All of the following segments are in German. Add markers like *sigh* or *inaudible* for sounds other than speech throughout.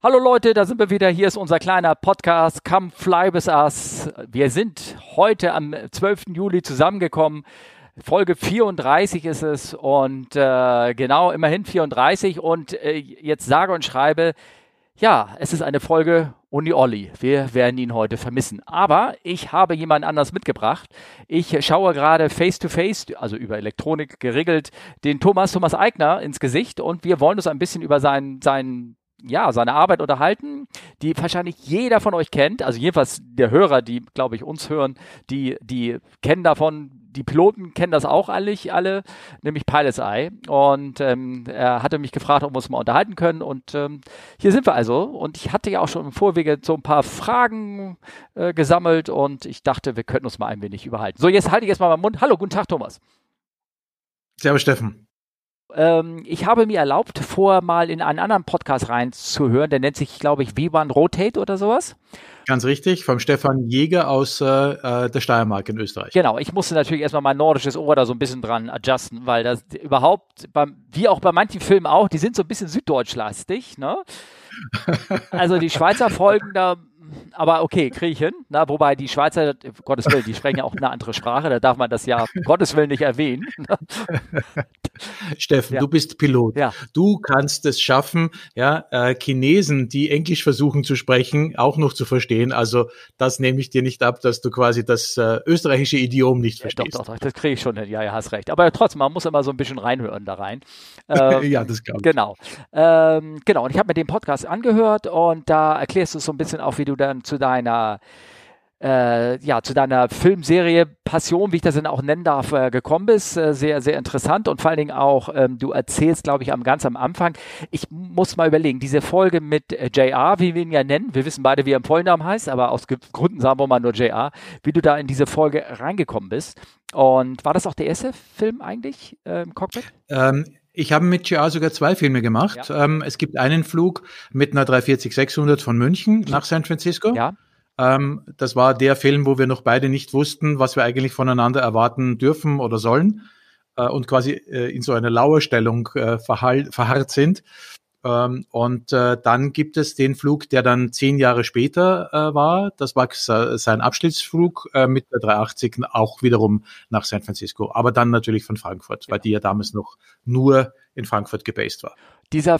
Hallo Leute, da sind wir wieder. Hier ist unser kleiner Podcast Come Fly With Us. Wir sind heute am 12. Juli zusammengekommen. Folge 34 ist es und äh, genau, immerhin 34 und äh, jetzt sage und schreibe, ja, es ist eine Folge ohne Olli. Wir werden ihn heute vermissen. Aber ich habe jemand anders mitgebracht. Ich schaue gerade face to face, also über Elektronik geregelt, den Thomas, Thomas Eigner ins Gesicht und wir wollen uns ein bisschen über seinen, seinen ja, seine Arbeit unterhalten, die wahrscheinlich jeder von euch kennt. Also jedenfalls der Hörer, die, glaube ich, uns hören, die, die kennen davon, die Piloten kennen das auch alle, alle nämlich Pilot's Eye. Und ähm, er hatte mich gefragt, ob wir uns mal unterhalten können. Und ähm, hier sind wir also. Und ich hatte ja auch schon im Vorwege so ein paar Fragen äh, gesammelt und ich dachte, wir könnten uns mal ein wenig überhalten. So, jetzt halte ich erstmal meinen Mund. Hallo, guten Tag, Thomas. Servus, Steffen. Ähm, ich habe mir erlaubt, vorher mal in einen anderen Podcast reinzuhören. Der nennt sich, glaube ich, V1 Rotate oder sowas. Ganz richtig, vom Stefan Jäger aus äh, äh, der Steiermark in Österreich. Genau, ich musste natürlich erstmal mein nordisches Ohr da so ein bisschen dran adjusten, weil das überhaupt, beim, wie auch bei manchen Filmen auch, die sind so ein bisschen süddeutschlastig. Ne? *laughs* Also die Schweizer Folgen, da aber okay, kriege ich hin. Na, wobei die Schweizer, Gottes Willen, die sprechen ja auch eine andere Sprache, da darf man das ja *laughs* Gottes Willen nicht erwähnen. Steffen, ja. du bist Pilot. Ja. Du kannst es schaffen, ja, äh, Chinesen, die Englisch versuchen zu sprechen, auch noch zu verstehen. Also das nehme ich dir nicht ab, dass du quasi das äh, österreichische Idiom nicht verstehst. Ja, doch, doch, das kriege ich schon hin. Ja, ja, hast recht. Aber trotzdem, man muss immer so ein bisschen reinhören da rein. Ähm, *laughs* ja, das glaube ich. Genau. Ähm, genau. Und ich habe mir den Podcast angehört und da erklärst du so ein bisschen auch, wie du dann zu deiner äh, ja, zu deiner Filmserie Passion, wie ich das dann auch nennen darf, äh, gekommen bist. Äh, sehr, sehr interessant und vor allen Dingen auch, ähm, du erzählst, glaube ich, am ganz am Anfang. Ich muss mal überlegen, diese Folge mit äh, JR, wie wir ihn ja nennen, wir wissen beide, wie er im Vollnamen heißt, aber aus Gründen sagen wir mal nur JR, wie du da in diese Folge reingekommen bist. Und war das auch der erste Film eigentlich äh, im Cockpit? Ähm, ich habe mit JR sogar zwei Filme gemacht. Ja. Ähm, es gibt einen Flug mit einer 340-600 von München nach San Francisco. Ja. Ähm, das war der Film, wo wir noch beide nicht wussten, was wir eigentlich voneinander erwarten dürfen oder sollen äh, und quasi äh, in so einer Lauerstellung äh, verharrt sind. Ähm, und äh, dann gibt es den Flug, der dann zehn Jahre später äh, war. Das war sein Abschnittsflug äh, mit der 380 auch wiederum nach San Francisco, aber dann natürlich von Frankfurt, weil die ja damals noch nur in Frankfurt gebased war. Dieser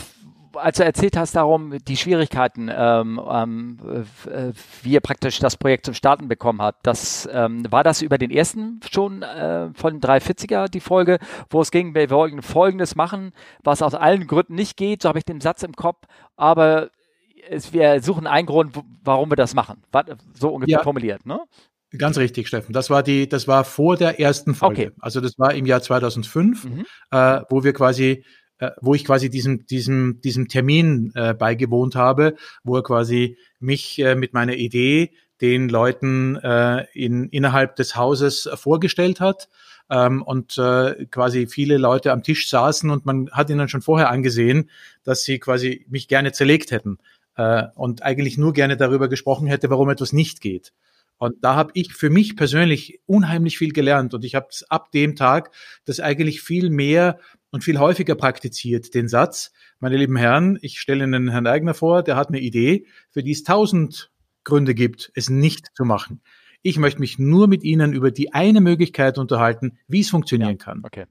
als du erzählt hast darum, die Schwierigkeiten, ähm, ähm, äh, wie ihr praktisch das Projekt zum Starten bekommen habt, das, ähm, war das über den ersten schon äh, von 340er die Folge, wo es ging, wir wollten Folgendes machen, was aus allen Gründen nicht geht, so habe ich den Satz im Kopf, aber es, wir suchen einen Grund, warum wir das machen. So ungefähr ja. formuliert, ne? Ganz richtig, Steffen. Das war die, das war vor der ersten Folge. Okay. Also das war im Jahr 2005, mhm. äh, wo wir quasi äh, wo ich quasi diesem, diesem, diesem Termin äh, beigewohnt habe, wo er quasi mich äh, mit meiner Idee den Leuten äh, in, innerhalb des Hauses vorgestellt hat ähm, und äh, quasi viele Leute am Tisch saßen und man hat ihnen schon vorher angesehen, dass sie quasi mich gerne zerlegt hätten äh, und eigentlich nur gerne darüber gesprochen hätte, warum etwas nicht geht. Und da habe ich für mich persönlich unheimlich viel gelernt und ich habe ab dem Tag das eigentlich viel mehr und viel häufiger praktiziert, den Satz, meine lieben Herren, ich stelle Ihnen Herrn Eigner vor, der hat eine Idee, für die es tausend Gründe gibt, es nicht zu machen. Ich möchte mich nur mit Ihnen über die eine Möglichkeit unterhalten, wie es funktionieren ja, kann. Okay.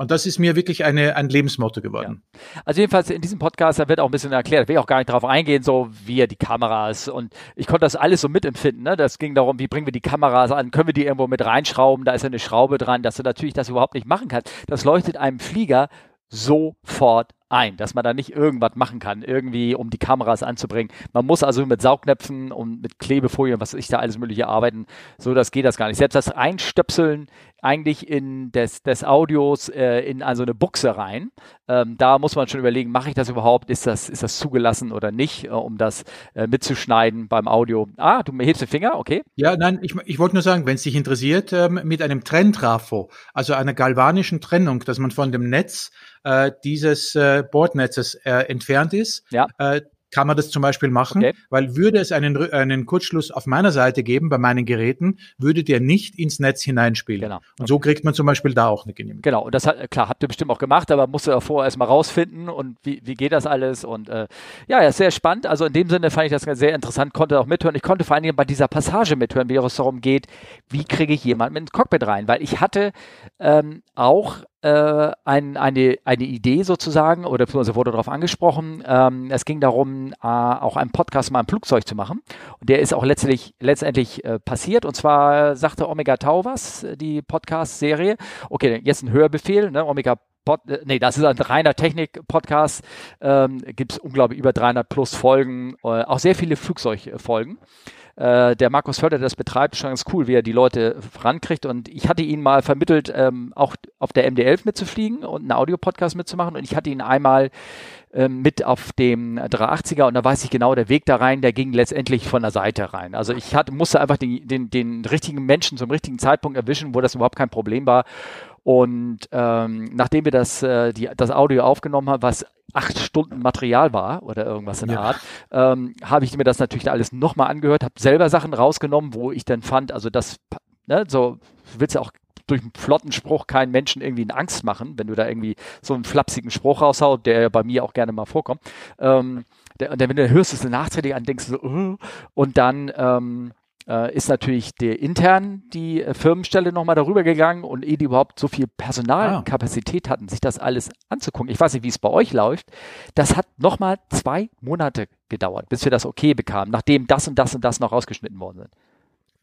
Und das ist mir wirklich eine, ein Lebensmotto geworden. Ja. Also jedenfalls in diesem Podcast, da wird auch ein bisschen erklärt, will ich auch gar nicht darauf eingehen, so wie die Kameras und ich konnte das alles so mitempfinden. Ne? Das ging darum, wie bringen wir die Kameras an, können wir die irgendwo mit reinschrauben, da ist eine Schraube dran, dass du natürlich das überhaupt nicht machen kannst. Das leuchtet einem Flieger sofort ein, dass man da nicht irgendwas machen kann, irgendwie, um die Kameras anzubringen. Man muss also mit Saugnäpfen und mit Klebefolie, was ich da alles mögliche arbeiten. So, das geht das gar nicht. Selbst das Einstöpseln eigentlich in des, des Audios äh, in also eine Buchse rein. Ähm, da muss man schon überlegen, mache ich das überhaupt? Ist das, ist das zugelassen oder nicht, äh, um das äh, mitzuschneiden beim Audio? Ah, du hebst den Finger, okay. Ja, nein, ich, ich wollte nur sagen, wenn es dich interessiert, ähm, mit einem Trenntrafo, also einer galvanischen Trennung, dass man von dem Netz äh, dieses äh, Bordnetzes äh, entfernt ist, ja. äh, kann man das zum Beispiel machen, okay. weil würde es einen, einen Kurzschluss auf meiner Seite geben, bei meinen Geräten, würde der nicht ins Netz hineinspielen. Genau. Und so kriegt man zum Beispiel da auch eine Genehmigung. Genau, und das hat, klar, habt ihr bestimmt auch gemacht, aber musst du davor erstmal rausfinden und wie, wie geht das alles und äh, ja, ja, sehr spannend. Also in dem Sinne fand ich das sehr interessant, konnte auch mithören. Ich konnte vor allen Dingen bei dieser Passage mithören, wie es darum geht, wie kriege ich jemanden ins Cockpit rein, weil ich hatte ähm, auch äh, ein, eine, eine Idee sozusagen, oder beziehungsweise wurde darauf angesprochen. Ähm, es ging darum, äh, auch einen Podcast mal im Flugzeug zu machen. Und der ist auch letztlich, letztendlich äh, passiert. Und zwar sagte Omega Tau was, die Podcast-Serie. Okay, jetzt ein Hörbefehl, ne? Omega Pod, äh, nee, das ist ein reiner Technik-Podcast. Ähm, Gibt es unglaublich über 300 plus Folgen, äh, auch sehr viele Flugzeugfolgen. Äh, der Markus Förder, der das betreibt, schon ganz cool, wie er die Leute rankriegt. Und ich hatte ihn mal vermittelt, ähm, auch auf der MD11 mitzufliegen und einen Audio-Podcast mitzumachen. Und ich hatte ihn einmal ähm, mit auf dem 380er und da weiß ich genau, der Weg da rein, der ging letztendlich von der Seite rein. Also ich hatte, musste einfach den, den, den richtigen Menschen zum richtigen Zeitpunkt erwischen, wo das überhaupt kein Problem war. Und ähm, nachdem wir das, äh, die, das Audio aufgenommen haben, was acht Stunden Material war oder irgendwas in der ja. Art, ähm, habe ich mir das natürlich alles nochmal angehört, habe selber Sachen rausgenommen, wo ich dann fand, also das, ne, so willst du auch durch einen flotten Spruch keinen Menschen irgendwie in Angst machen, wenn du da irgendwie so einen flapsigen Spruch raushaut, der bei mir auch gerne mal vorkommt. Ähm, der, und dann, wenn du hörst es nachträglich an, denkst du so, uh, und dann ähm, äh, ist natürlich der intern die äh, Firmenstelle nochmal darüber gegangen und ehe die überhaupt so viel Personalkapazität ah. hatten, sich das alles anzugucken. Ich weiß nicht, wie es bei euch läuft. Das hat nochmal zwei Monate gedauert, bis wir das okay bekamen, nachdem das und das und das noch rausgeschnitten worden sind.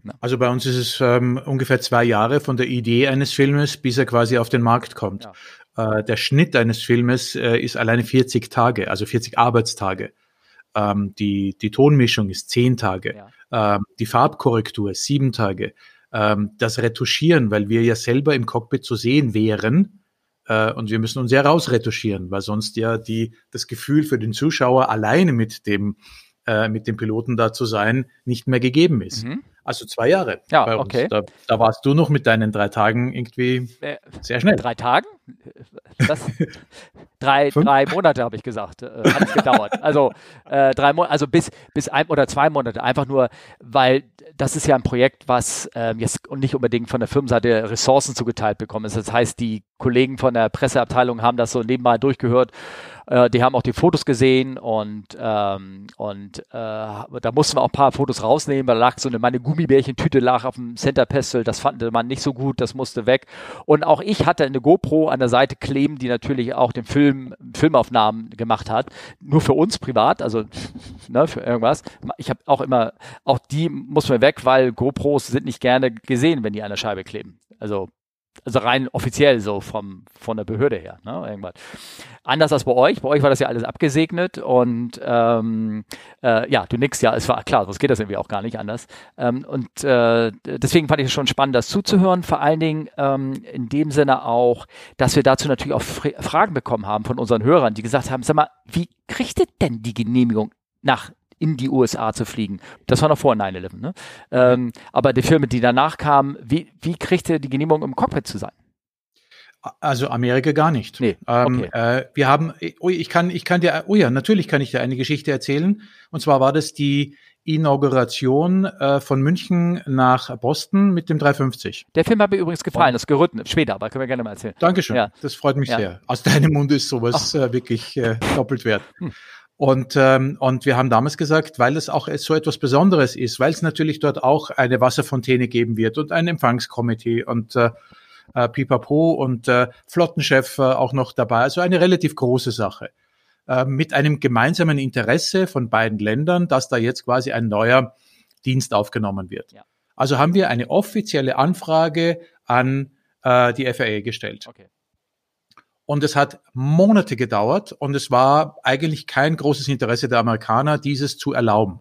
Ja. Also bei uns ist es ähm, ungefähr zwei Jahre von der Idee eines Filmes, bis er quasi auf den Markt kommt. Ja. Äh, der Schnitt eines Filmes äh, ist alleine 40 Tage, also 40 Arbeitstage. Ähm, die, die Tonmischung ist zehn Tage. Ja ähm, die Farbkorrektur sieben Tage, ähm, das Retuschieren, weil wir ja selber im Cockpit zu sehen wären, äh, und wir müssen uns ja rausretuschieren, weil sonst ja die, das Gefühl für den Zuschauer alleine mit dem, äh, mit dem Piloten da zu sein, nicht mehr gegeben ist. Mhm. Also zwei Jahre. Ja, okay. Da, da, warst du noch mit deinen drei Tagen irgendwie äh, sehr schnell. Drei Tagen? Das, *laughs* drei, drei Monate habe ich gesagt, äh, hat es gedauert. Also äh, drei Monate, also bis bis ein oder zwei Monate. Einfach nur, weil das ist ja ein Projekt, was ähm, jetzt nicht unbedingt von der Firmenseite Ressourcen zugeteilt bekommen ist. Das heißt, die Kollegen von der Presseabteilung haben das so nebenbei durchgehört äh, die haben auch die Fotos gesehen und, ähm, und äh, da mussten wir auch ein paar Fotos rausnehmen, weil da lag so eine, meine Gummibärchentüte lag auf dem Center Pestel, das fand man nicht so gut, das musste weg. Und auch ich hatte eine GoPro an der Seite kleben, die natürlich auch den Film, Filmaufnahmen gemacht hat. Nur für uns privat, also *laughs* ne, für irgendwas. Ich habe auch immer, auch die muss man weg, weil GoPros sind nicht gerne gesehen, wenn die an der Scheibe kleben. Also also rein offiziell so vom, von der Behörde her. Ne, irgendwas. Anders als bei euch. Bei euch war das ja alles abgesegnet und ähm, äh, ja, du nix ja, es war klar, sonst geht das irgendwie auch gar nicht anders. Ähm, und äh, deswegen fand ich es schon spannend, das zuzuhören. Vor allen Dingen ähm, in dem Sinne auch, dass wir dazu natürlich auch Fragen bekommen haben von unseren Hörern, die gesagt haben, sag mal, wie kriegt ihr denn die Genehmigung nach in die USA zu fliegen. Das war noch vor 9-11. Ne? Ähm, aber die Filme, die danach kamen, wie, wie kriegte die Genehmigung im Cockpit zu sein? Also Amerika gar nicht. Nee, ähm, okay. äh, wir haben, oh, ich kann, ich kann dir, oh ja, natürlich kann ich dir eine Geschichte erzählen. Und zwar war das die Inauguration äh, von München nach Boston mit dem 350. Der Film hat mir übrigens gefallen, das Gerütten, später, aber können wir gerne mal erzählen. Dankeschön, ja. das freut mich ja. sehr. Aus deinem Mund ist sowas äh, wirklich äh, doppelt wert. Hm. Und, ähm, und wir haben damals gesagt, weil es auch so etwas Besonderes ist, weil es natürlich dort auch eine Wasserfontäne geben wird und ein Empfangskomitee und äh, äh, Pipapo und äh, Flottenchef äh, auch noch dabei. Also eine relativ große Sache. Äh, mit einem gemeinsamen Interesse von beiden Ländern, dass da jetzt quasi ein neuer Dienst aufgenommen wird. Ja. Also haben wir eine offizielle Anfrage an äh, die FAA gestellt. Okay. Und es hat Monate gedauert und es war eigentlich kein großes Interesse der Amerikaner, dieses zu erlauben.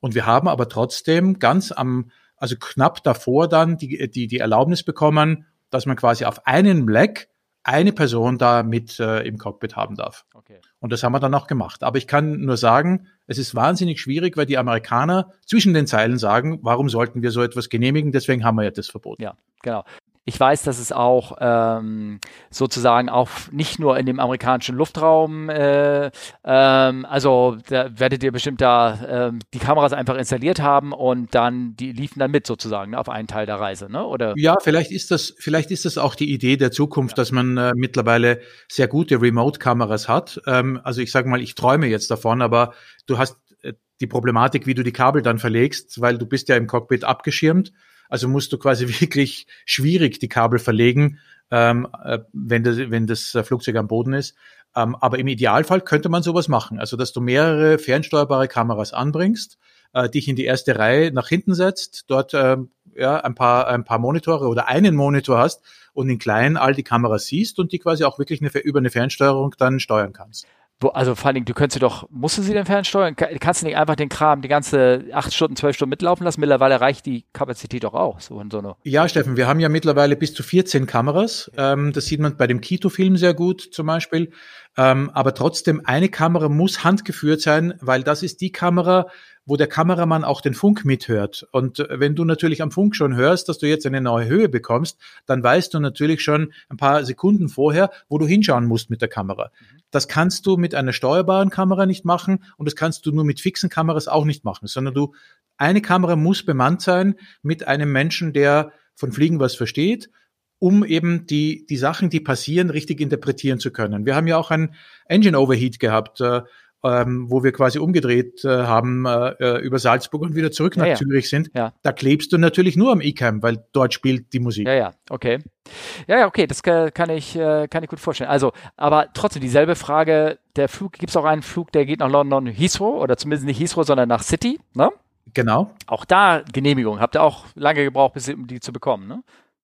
Und wir haben aber trotzdem ganz am, also knapp davor dann die, die, die Erlaubnis bekommen, dass man quasi auf einen Black eine Person da mit äh, im Cockpit haben darf. Okay. Und das haben wir dann auch gemacht. Aber ich kann nur sagen, es ist wahnsinnig schwierig, weil die Amerikaner zwischen den Zeilen sagen, warum sollten wir so etwas genehmigen? Deswegen haben wir ja das Verbot. Ja, genau Ich weiß, dass es auch ähm, sozusagen auch nicht nur in dem amerikanischen Luftraum, äh, ähm, also da werdet ihr bestimmt da ähm, die Kameras einfach installiert haben und dann die liefen dann mit sozusagen ne, auf einen Teil der Reise, ne? Oder? Ja, vielleicht ist das, vielleicht ist das auch die Idee der Zukunft, ja. dass man äh, mittlerweile sehr gute Remote-Kameras hat. Ähm, also ich sage mal, ich träume jetzt davon, aber du hast äh, die Problematik, wie du die Kabel dann verlegst, weil du bist ja im Cockpit abgeschirmt. Also musst du quasi *laughs* wirklich schwierig die Kabel verlegen, ähm, äh, wenn, das, wenn das äh, Flugzeug am Boden ist. Ähm, aber im Idealfall könnte man sowas machen. Also dass du mehrere fernsteuerbare Kameras anbringst, äh, dich in die erste Reihe nach hinten setzt, dort äh, ja, ein, paar, ein paar Monitore oder einen Monitor hast und in klein all die Kameras siehst und die quasi auch wirklich eine, über eine Fernsteuerung dann steuern kannst. Also vor allen Dingen, du könntest doch, musst du sie denn fernsteuern? Kannst du nicht einfach den Kram die ganze acht Stunden, zwölf Stunden mitlaufen lassen? Mittlerweile reicht die Kapazität doch auch. So in so eine ja, Steffen, wir haben ja mittlerweile bis zu 14 Kameras. Ähm, das sieht man bei dem Kito-Film sehr gut zum Beispiel. Ähm, aber trotzdem, eine Kamera muss handgeführt sein, weil das ist die Kamera, wo der Kameramann auch den Funk mithört. Und wenn du natürlich am Funk schon hörst, dass du jetzt eine neue Höhe bekommst, dann weißt du natürlich schon ein paar Sekunden vorher, wo du hinschauen musst mit der Kamera. Das kannst du mit einer steuerbaren Kamera nicht machen und das kannst du nur mit fixen Kameras auch nicht machen, sondern du, eine Kamera muss bemannt sein mit einem Menschen, der von Fliegen was versteht um eben die, die Sachen, die passieren, richtig interpretieren zu können. Wir haben ja auch ein Engine Overheat gehabt. Äh, ähm, wo wir quasi umgedreht äh, haben äh, äh, über Salzburg und wieder zurück nach ja, Zürich sind, ja. da klebst du natürlich nur am eCam, weil dort spielt die Musik. Ja, ja, okay. Ja, ja, okay, das kann ich, äh, kann ich gut vorstellen. Also, aber trotzdem dieselbe Frage, der Flug, gibt es auch einen Flug, der geht nach London Heathrow oder zumindest nicht Heathrow, sondern nach City, ne? Genau. Auch da Genehmigung. Habt ihr auch lange gebraucht, bis, um die zu bekommen, ne?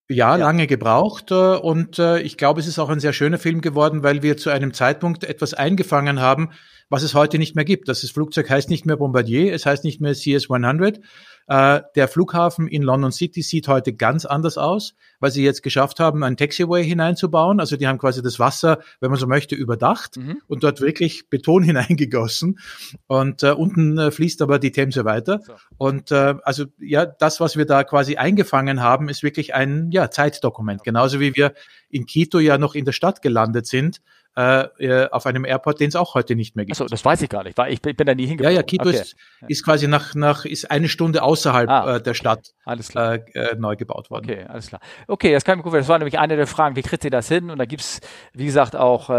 Ja, ja, lange gebraucht äh, und äh, ich glaube, es ist auch ein sehr schöner Film geworden, weil wir zu einem Zeitpunkt etwas eingefangen haben, was es heute nicht mehr gibt. Das Flugzeug heißt nicht mehr Bombardier, es heißt nicht mehr CS-100. Äh, der Flughafen in London City sieht heute ganz anders aus, weil sie jetzt geschafft haben, ein Taxiway hineinzubauen. Also die haben quasi das Wasser, wenn man so möchte, überdacht mhm. und dort wirklich Beton *laughs* hineingegossen. Und äh, unten äh, fließt aber die Themse weiter. So. Und äh, also ja, das, was wir da quasi eingefangen haben, ist wirklich ein ja, Zeitdokument. Genauso wie wir in Quito ja noch in der Stadt gelandet sind äh, äh, auf einem Airport, den es auch heute nicht mehr gibt. Achso, das weiß ich gar nicht, weil ich bin, bin da nie hingekommen. Ja, ja, Quito okay. ist, ist quasi nach, nach, ist eine Stunde außerhalb ah, äh, der Stadt alles klar. Äh, äh, neu gebaut worden. Okay, alles klar. Okay, das kann ich mir gut Das war nämlich eine der Fragen, wie kriegt ihr das hin? Und da gibt's wie gesagt, auch äh,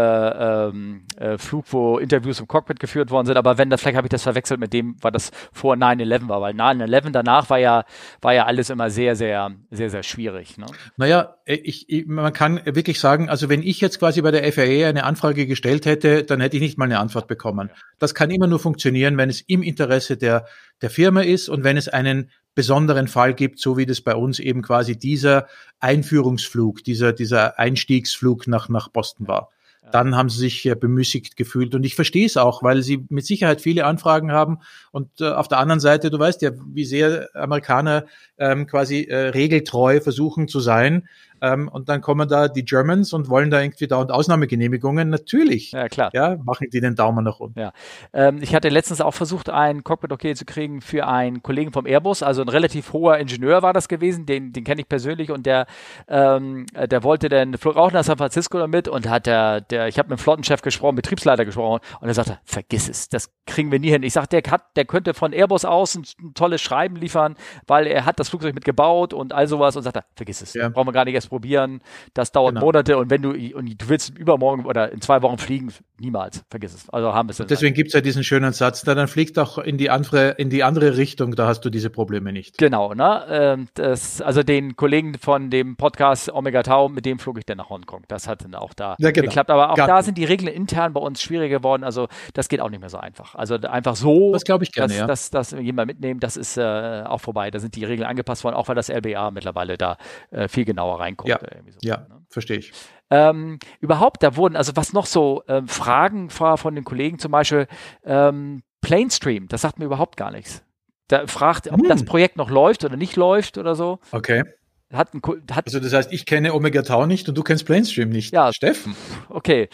ähm, äh, Flug, wo Interviews im Cockpit geführt worden sind, aber wenn das, vielleicht habe ich das verwechselt mit dem, weil das vor 9-11 war, weil 9-11 danach war ja, war ja alles immer sehr, sehr, sehr, sehr schwierig. Ne? Naja, ich, ich, man kann wirklich sagen, also wenn ich jetzt quasi bei der FAA eine Anfrage gestellt hätte, dann hätte ich nicht mal eine Antwort bekommen. Das kann immer nur funktionieren, wenn es im Interesse der, der Firma ist und wenn es einen besonderen Fall gibt, so wie das bei uns eben quasi dieser Einführungsflug, dieser, dieser Einstiegsflug nach, nach Boston war dann haben sie sich bemüßigt gefühlt. Und ich verstehe es auch, weil sie mit Sicherheit viele Anfragen haben. Und äh, auf der anderen Seite, du weißt ja, wie sehr Amerikaner ähm, quasi äh, regeltreu versuchen zu sein. Ähm, und dann kommen da die Germans und wollen da irgendwie dauernd Ausnahmegenehmigungen. Natürlich. Ja, klar. Ja, machen die den Daumen nach unten. Ja. Ähm, ich hatte letztens auch versucht, ein Cockpit okay zu kriegen für einen Kollegen vom Airbus. Also ein relativ hoher Ingenieur war das gewesen. Den, den kenne ich persönlich und der, ähm, der wollte dann, flog auch nach San Francisco damit und hat der, der ich habe mit dem Flottenchef gesprochen, Betriebsleiter gesprochen und er sagte, vergiss es, das kriegen wir nie hin. Ich sag, der hat, der könnte von Airbus aus ein, ein tolles Schreiben liefern, weil er hat das Flugzeug mitgebaut und all sowas und sagt, vergiss es, ja. brauchen wir gar nicht erst probieren. Das dauert genau. Monate und wenn du und du willst übermorgen oder in zwei Wochen fliegen, niemals. Vergiss es. Also haben wir es. Deswegen gibt es ja diesen schönen Satz, da dann fliegt auch in die andere, in die andere Richtung, da hast du diese Probleme nicht. Genau, ne? Ähm, das, also den Kollegen von dem Podcast Omega Tau, mit dem flog ich dann nach Hongkong. Das hat dann auch da ja, genau. geklappt. Aber auch Gar da sind die Regeln intern bei uns schwieriger geworden. Also das geht auch nicht mehr so einfach. Also einfach so, das glaube ich gerne, dass, ja. dass, dass, dass jemand mitnehmen, das ist äh, auch vorbei. Da sind die Regeln angepasst worden, auch weil das LBA mittlerweile da äh, viel genauer reinguckt. Ja, so, ja ne? verstehe ich. Ähm, überhaupt, da wurden, also was noch so äh, Fragen von den Kollegen, zum Beispiel ähm, Planestream, das sagt mir überhaupt gar nichts. Da fragt, ob hm. das Projekt noch läuft oder nicht läuft oder so. Okay. Hat ein, hat also das heißt, ich kenne Omega Tau nicht und du kennst Planestream nicht. Ja, Steffen. Okay.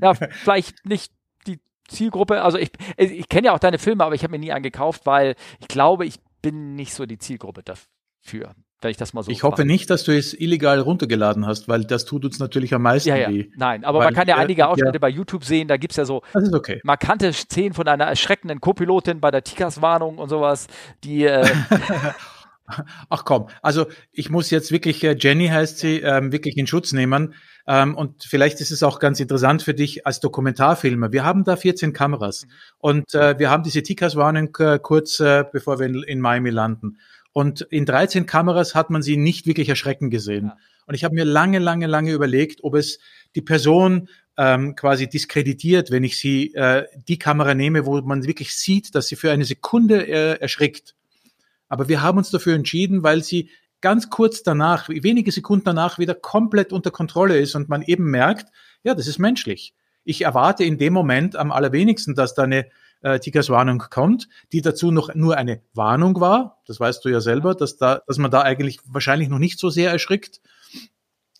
ja, vielleicht nicht die Zielgruppe. Also ich, ich kenne ja auch deine Filme, aber ich habe mir nie angekauft, weil ich glaube, ich bin nicht so die Zielgruppe dafür wenn ich das mal so Ich hoffe nicht, dass du es illegal runtergeladen hast, weil das tut uns natürlich am meisten ja, ja. weh. Nein, aber man kann ja einige Ausschnitte ja. bei YouTube sehen, da gibt es ja so okay. markante Szenen von einer erschreckenden Co-Pilotin bei der Tikas-Warnung und sowas, die äh, *laughs* *laughs* Ach komm, also ich muss jetzt wirklich, äh, Jenny heißt sie, ähm, wirklich in Schutz nehmen. Ähm, und vielleicht ist es auch ganz interessant für dich als Dokumentarfilmer. Wir haben da 14 Kameras mhm. und äh, wir haben diese Tikas-Warnung äh, kurz äh, bevor wir in, in, Miami landen. Und in 13 Kameras hat man sie nicht wirklich erschrecken gesehen. Ja. Und ich habe mir lange, lange, lange überlegt, ob es die Person ähm, quasi diskreditiert, wenn ich sie äh, die Kamera nehme, wo man wirklich sieht, dass sie für eine Sekunde äh, erschrickt. Aber wir haben uns dafür entschieden, weil sie ganz kurz danach, wenige Sekunden danach wieder komplett unter Kontrolle ist und man eben merkt, ja, das ist menschlich. Ich erwarte in dem Moment am allerwenigsten, dass da eine äh, Tigers-Warnung kommt, die dazu noch nur eine Warnung war. Das weißt du ja selber, dass da, dass man da eigentlich wahrscheinlich noch nicht so sehr erschrickt.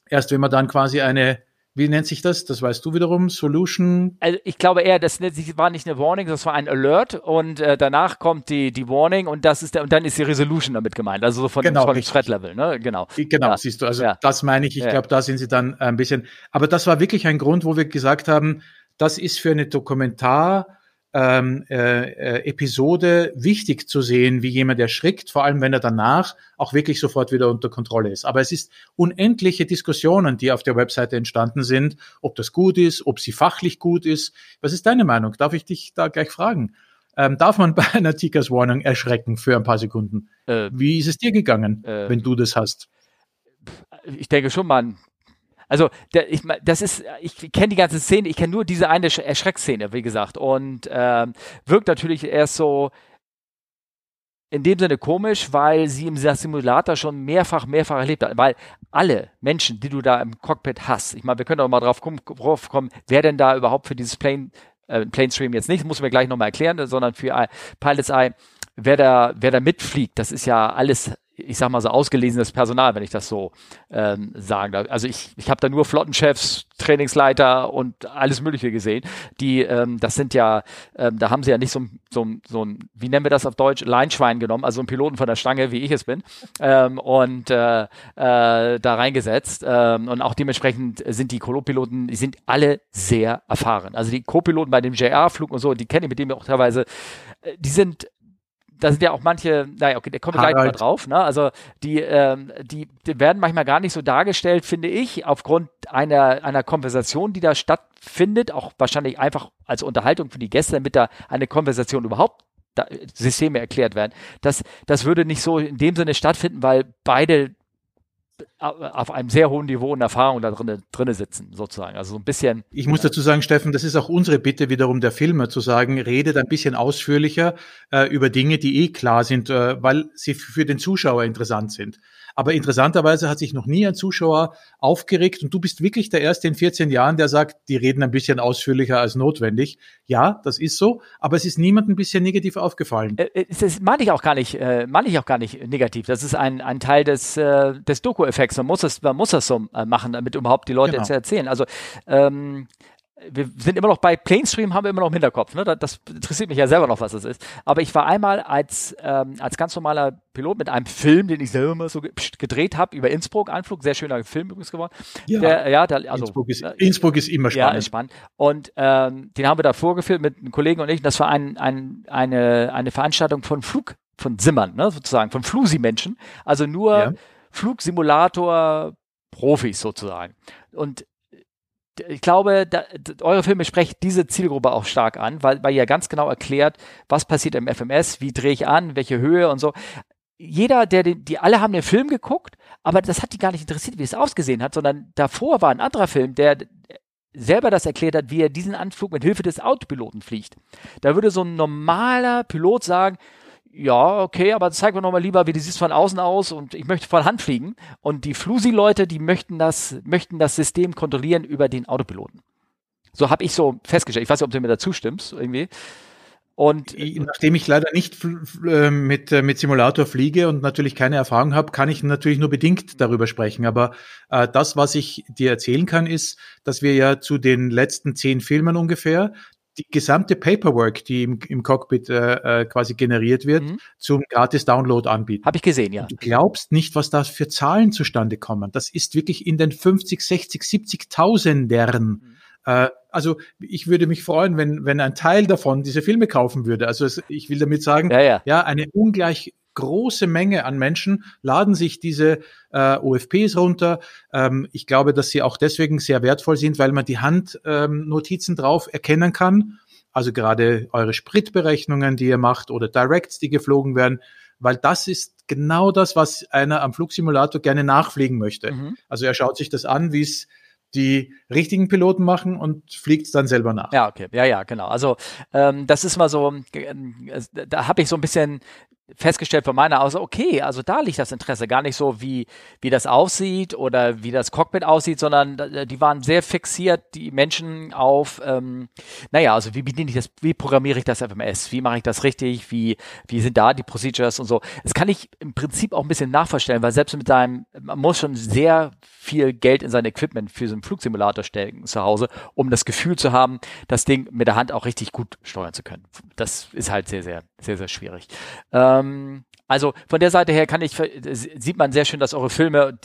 Erst wenn man dann quasi eine wie nennt sich das? Das weißt du wiederum. Solution? Also ich glaube eher, das war nicht eine Warning, das war ein Alert und äh, danach kommt die, die Warning und das ist der, und dann ist die Resolution damit gemeint. Also so von, genau, von Threat Level, ne? Genau. Genau, ja. siehst du. Also ja. das meine ich. Ich ja. glaube, da sind sie dann ein bisschen. Aber das war wirklich ein Grund, wo wir gesagt haben, das ist für eine Dokumentar ähm, äh, äh, Episode wichtig zu sehen, wie jemand erschrickt, vor allem wenn er danach auch wirklich sofort wieder unter Kontrolle ist. Aber es ist unendliche Diskussionen, die auf der Webseite entstanden sind, ob das gut ist, ob sie fachlich gut ist. Was ist deine Meinung? Darf ich dich da gleich fragen? Ähm, darf man *laughs* bei einer Tickers Warning erschrecken für ein paar Sekunden? Äh, Wie ist es dir gegangen, äh, wenn du das hast? Ich denke schon, man also, der, ich, das ist, ich kenne die ganze Szene, ich kenne nur diese eine Erschreckszene, wie gesagt, und ähm, wirkt natürlich erst so in dem Sinne komisch, weil sie im Simulator schon mehrfach, mehrfach erlebt hat, weil alle Menschen, die du da im Cockpit hast, ich meine, wir können auch mal drauf kommen, drauf kommen wer denn da überhaupt für dieses Plane, äh, Plane Stream jetzt nicht, muss mir gleich nochmal erklären, sondern für Pilots Eye, wer da, wer da mitfliegt, das ist ja alles ich sag mal so ausgelesenes Personal, wenn ich das so ähm, sagen darf. Also ich, ich habe da nur Flottenchefs, Trainingsleiter und alles Mögliche gesehen. Die, ähm, das sind ja, ähm, da haben sie ja nicht so, so, so ein, wie nennen wir das auf Deutsch, Leinschwein genommen, also einen Piloten von der Stange, wie ich es bin, ähm, und äh, äh, da reingesetzt. Ähm, und auch dementsprechend sind die Kolopiloten, die sind alle sehr erfahren. Also die Co-Piloten bei dem JR-Flug und so, die kenne ich mit dem auch teilweise, äh, die sind da sind ja auch manche, naja, okay, der kommt gleich mal drauf, ne? Also die, ähm, die, die werden manchmal gar nicht so dargestellt, finde ich, aufgrund einer, einer Konversation, die da stattfindet, auch wahrscheinlich einfach als Unterhaltung für die Gäste, damit da eine Konversation überhaupt da, Systeme erklärt werden. Das, das würde nicht so in dem Sinne stattfinden, weil beide auf einem sehr hohen Niveau und Erfahrung da drinne, drinne sitzen, sozusagen. Also so ein bisschen. Ich muss dazu sagen, Steffen, das ist auch unsere Bitte wiederum der Filmer zu sagen, redet ein bisschen ausführlicher äh, über Dinge, die eh klar sind, äh, weil sie für den Zuschauer interessant sind. Aber interessanterweise hat sich noch nie ein Zuschauer aufgeregt und du bist wirklich der Erste in 14 Jahren, der sagt, die reden ein bisschen ausführlicher als notwendig. Ja, das ist so, aber es ist niemandem ein bisschen negativ aufgefallen. Äh, äh, das meine ich auch gar nicht, äh, meine ich auch gar nicht negativ. Das ist ein, ein Teil des, äh, des Doku-Effekts. Man muss es, man muss das so äh, machen, damit überhaupt die Leute genau. jetzt erzählen. Also ähm, wir sind immer noch bei Planestream, haben wir immer noch im Hinterkopf. Ne? Das interessiert mich ja selber noch, was das ist. Aber ich war einmal als, ähm, als ganz normaler Pilot mit einem Film, den ich selber mal so gedreht habe, über Innsbruck, Anflug, sehr schöner Film übrigens geworden. Ja, der, ja der, also, Innsbruck, ist, Innsbruck ist immer spannend. Ja, ist spannend. Und ähm, den haben wir da vorgeführt mit einem Kollegen und ich. Und das war ein, ein, eine, eine Veranstaltung von Flug, von Simmern, ne, sozusagen, von Flusi-Menschen. Also nur ja. Flugsimulator-Profis sozusagen. Und ich glaube, da, eure Filme sprechen diese Zielgruppe auch stark an, weil, weil ihr ganz genau erklärt, was passiert im FMS, wie drehe ich an, welche Höhe und so. Jeder, der den, die alle haben den Film geguckt, aber das hat die gar nicht interessiert, wie es ausgesehen hat, sondern davor war ein anderer Film, der selber das erklärt hat, wie er diesen Anflug mit Hilfe des Autopiloten fliegt. Da würde so ein normaler Pilot sagen, ja, okay, aber zeig mir nochmal lieber, wie du siehst von außen aus und ich möchte von Hand fliegen. Und die Flusi-Leute, die möchten das, möchten das System kontrollieren über den Autopiloten. So habe ich so festgestellt. Ich weiß nicht, ob du mir dazu stimmst, irgendwie. Und nachdem ich leider nicht äh, mit, äh, mit Simulator fliege und natürlich keine Erfahrung habe, kann ich natürlich nur bedingt darüber sprechen. Aber äh, das, was ich dir erzählen kann, ist, dass wir ja zu den letzten zehn Filmen ungefähr die gesamte Paperwork, die im, im Cockpit äh, äh, quasi generiert wird, mhm. zum gratis Download anbieten. Habe ich gesehen, ja. Und du glaubst nicht, was da für Zahlen zustande kommen. Das ist wirklich in den 50, 60, 70.000ern. Mhm. Äh, also ich würde mich freuen, wenn, wenn ein Teil davon diese Filme kaufen würde. Also es, ich will damit sagen, ja, ja. ja, eine ungleich große Menge an Menschen laden sich diese äh, OFPs runter. Ähm, ich glaube, dass sie auch deswegen sehr wertvoll sind, weil man die Handnotizen ähm, drauf erkennen kann. Also gerade eure Spritberechnungen, die ihr macht oder Directs, die geflogen werden, weil das ist genau das, was einer am Flugsimulator gerne nachfliegen möchte. Mhm. Also er schaut sich das an, wie es die richtigen Piloten machen und fliegt es dann selber nach. Ja, okay. Ja, ja, genau. Also ähm, das ist mal so, äh, da habe ich so ein bisschen festgestellt von meiner aus, okay, also da liegt das Interesse gar nicht so, wie, wie das aussieht oder wie das Cockpit aussieht, sondern äh, die waren sehr fixiert, die Menschen auf, ähm, naja, also wie bediene ich das, wie programmiere ich das FMS, wie mache ich das richtig, wie, wie sind da die Procedures und so. Das kann ich im Prinzip auch ein bisschen nachverstellen, weil selbst mit seinem, man muss schon sehr viel Geld in sein Equipment für so einen Flugsimulator stecken zu Hause, um das Gefühl zu haben, das Ding mit der Hand auch richtig gut steuern zu können. Das ist halt sehr, sehr, sehr, sehr schwierig. Ähm, also von der Seite her kann ich, sieht man sehr schön, dass eure Filme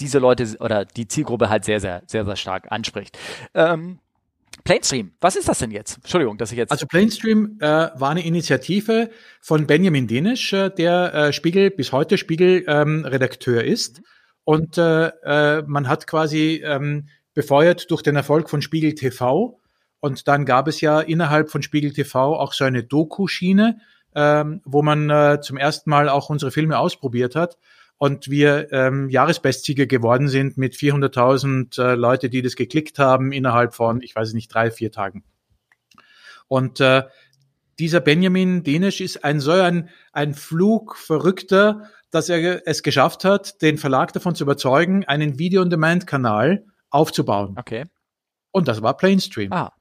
diese Leute oder die Zielgruppe halt sehr, sehr, sehr, sehr stark anspricht. Ähm, Planestream, was ist das denn jetzt? Entschuldigung, dass ich jetzt. Also Planestream äh, war eine Initiative von Benjamin Denisch, äh, der äh, Spiegel bis heute Spiegel-Redakteur ähm, ist. Und äh, äh, man hat quasi ähm, befeuert durch den Erfolg von Spiegel TV. Und dann gab es ja innerhalb von Spiegel TV auch so eine Doku-Schiene, ähm, wo man äh, zum ersten Mal auch unsere Filme ausprobiert hat und wir ähm, Jahresbestsieger geworden sind mit 400.000 äh, Leute, die das geklickt haben innerhalb von, ich weiß nicht, drei, vier Tagen. Und äh, dieser Benjamin Denisch ist ein so ein, ein Flugverrückter, dass er es geschafft hat, den Verlag davon zu überzeugen, einen Video-on-Demand-Kanal aufzubauen. Okay. Und das war Planestream. Ah.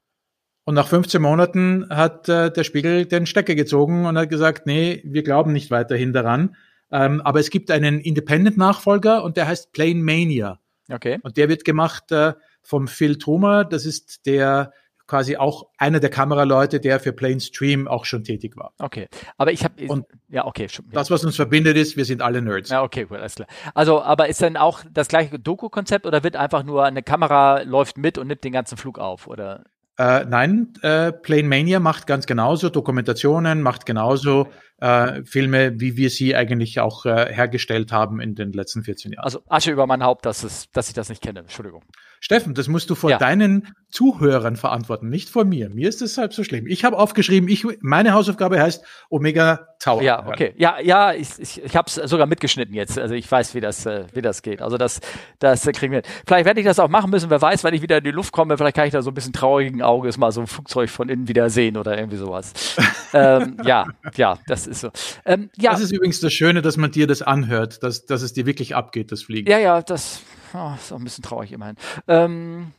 Und nach 15 Monaten hat äh, der Spiegel den Stecker gezogen und hat gesagt, nee, wir glauben nicht weiterhin daran. Ähm, aber es gibt einen Independent-Nachfolger und der heißt Plane Mania. Okay. Und der wird gemacht äh, vom Phil Trumer. Das ist der quasi auch einer der Kameraleute, der für Plane Stream auch schon tätig war. Okay, aber ich habe und ja okay. Schon, ja. Das, was uns verbindet, ist, wir sind alle Nerds. Ja okay, gut, alles klar. Also, aber ist dann auch das gleiche Doku-Konzept oder wird einfach nur eine Kamera läuft mit und nimmt den ganzen Flug auf oder? Äh, nein, äh, Plane Mania macht ganz genauso Dokumentationen, macht genauso äh, Filme, wie wir sie eigentlich auch äh, hergestellt haben in den letzten 14 Jahren. Also Asche über mein Haupt, dass, es, dass ich das nicht kenne. Entschuldigung. Steffen, das musst du vor ja. deinen Zuhörern verantworten, nicht vor mir. Mir ist es halb so schlimm. Ich habe aufgeschrieben, ich, meine Hausaufgabe heißt Omega Tower. Ja, okay. Ja, ja, ich, ich, ich habe es sogar mitgeschnitten jetzt. Also ich weiß, wie das, äh, wie das geht. Also das, das kriegen wir. Vielleicht werde ich das auch machen müssen. Wer weiß, wenn ich wieder in die Luft komme, vielleicht kann ich da so ein bisschen traurigen Auges mal so ein Flugzeug von innen wieder sehen oder irgendwie sowas. *laughs* ähm, ja, ja, das ist so. Ähm, ja. Das ist übrigens das Schöne, dass man dir das anhört, dass, dass es dir wirklich abgeht, das Fliegen. Ja, ja, das oh, ist auch ein bisschen traurig immerhin. Ähm,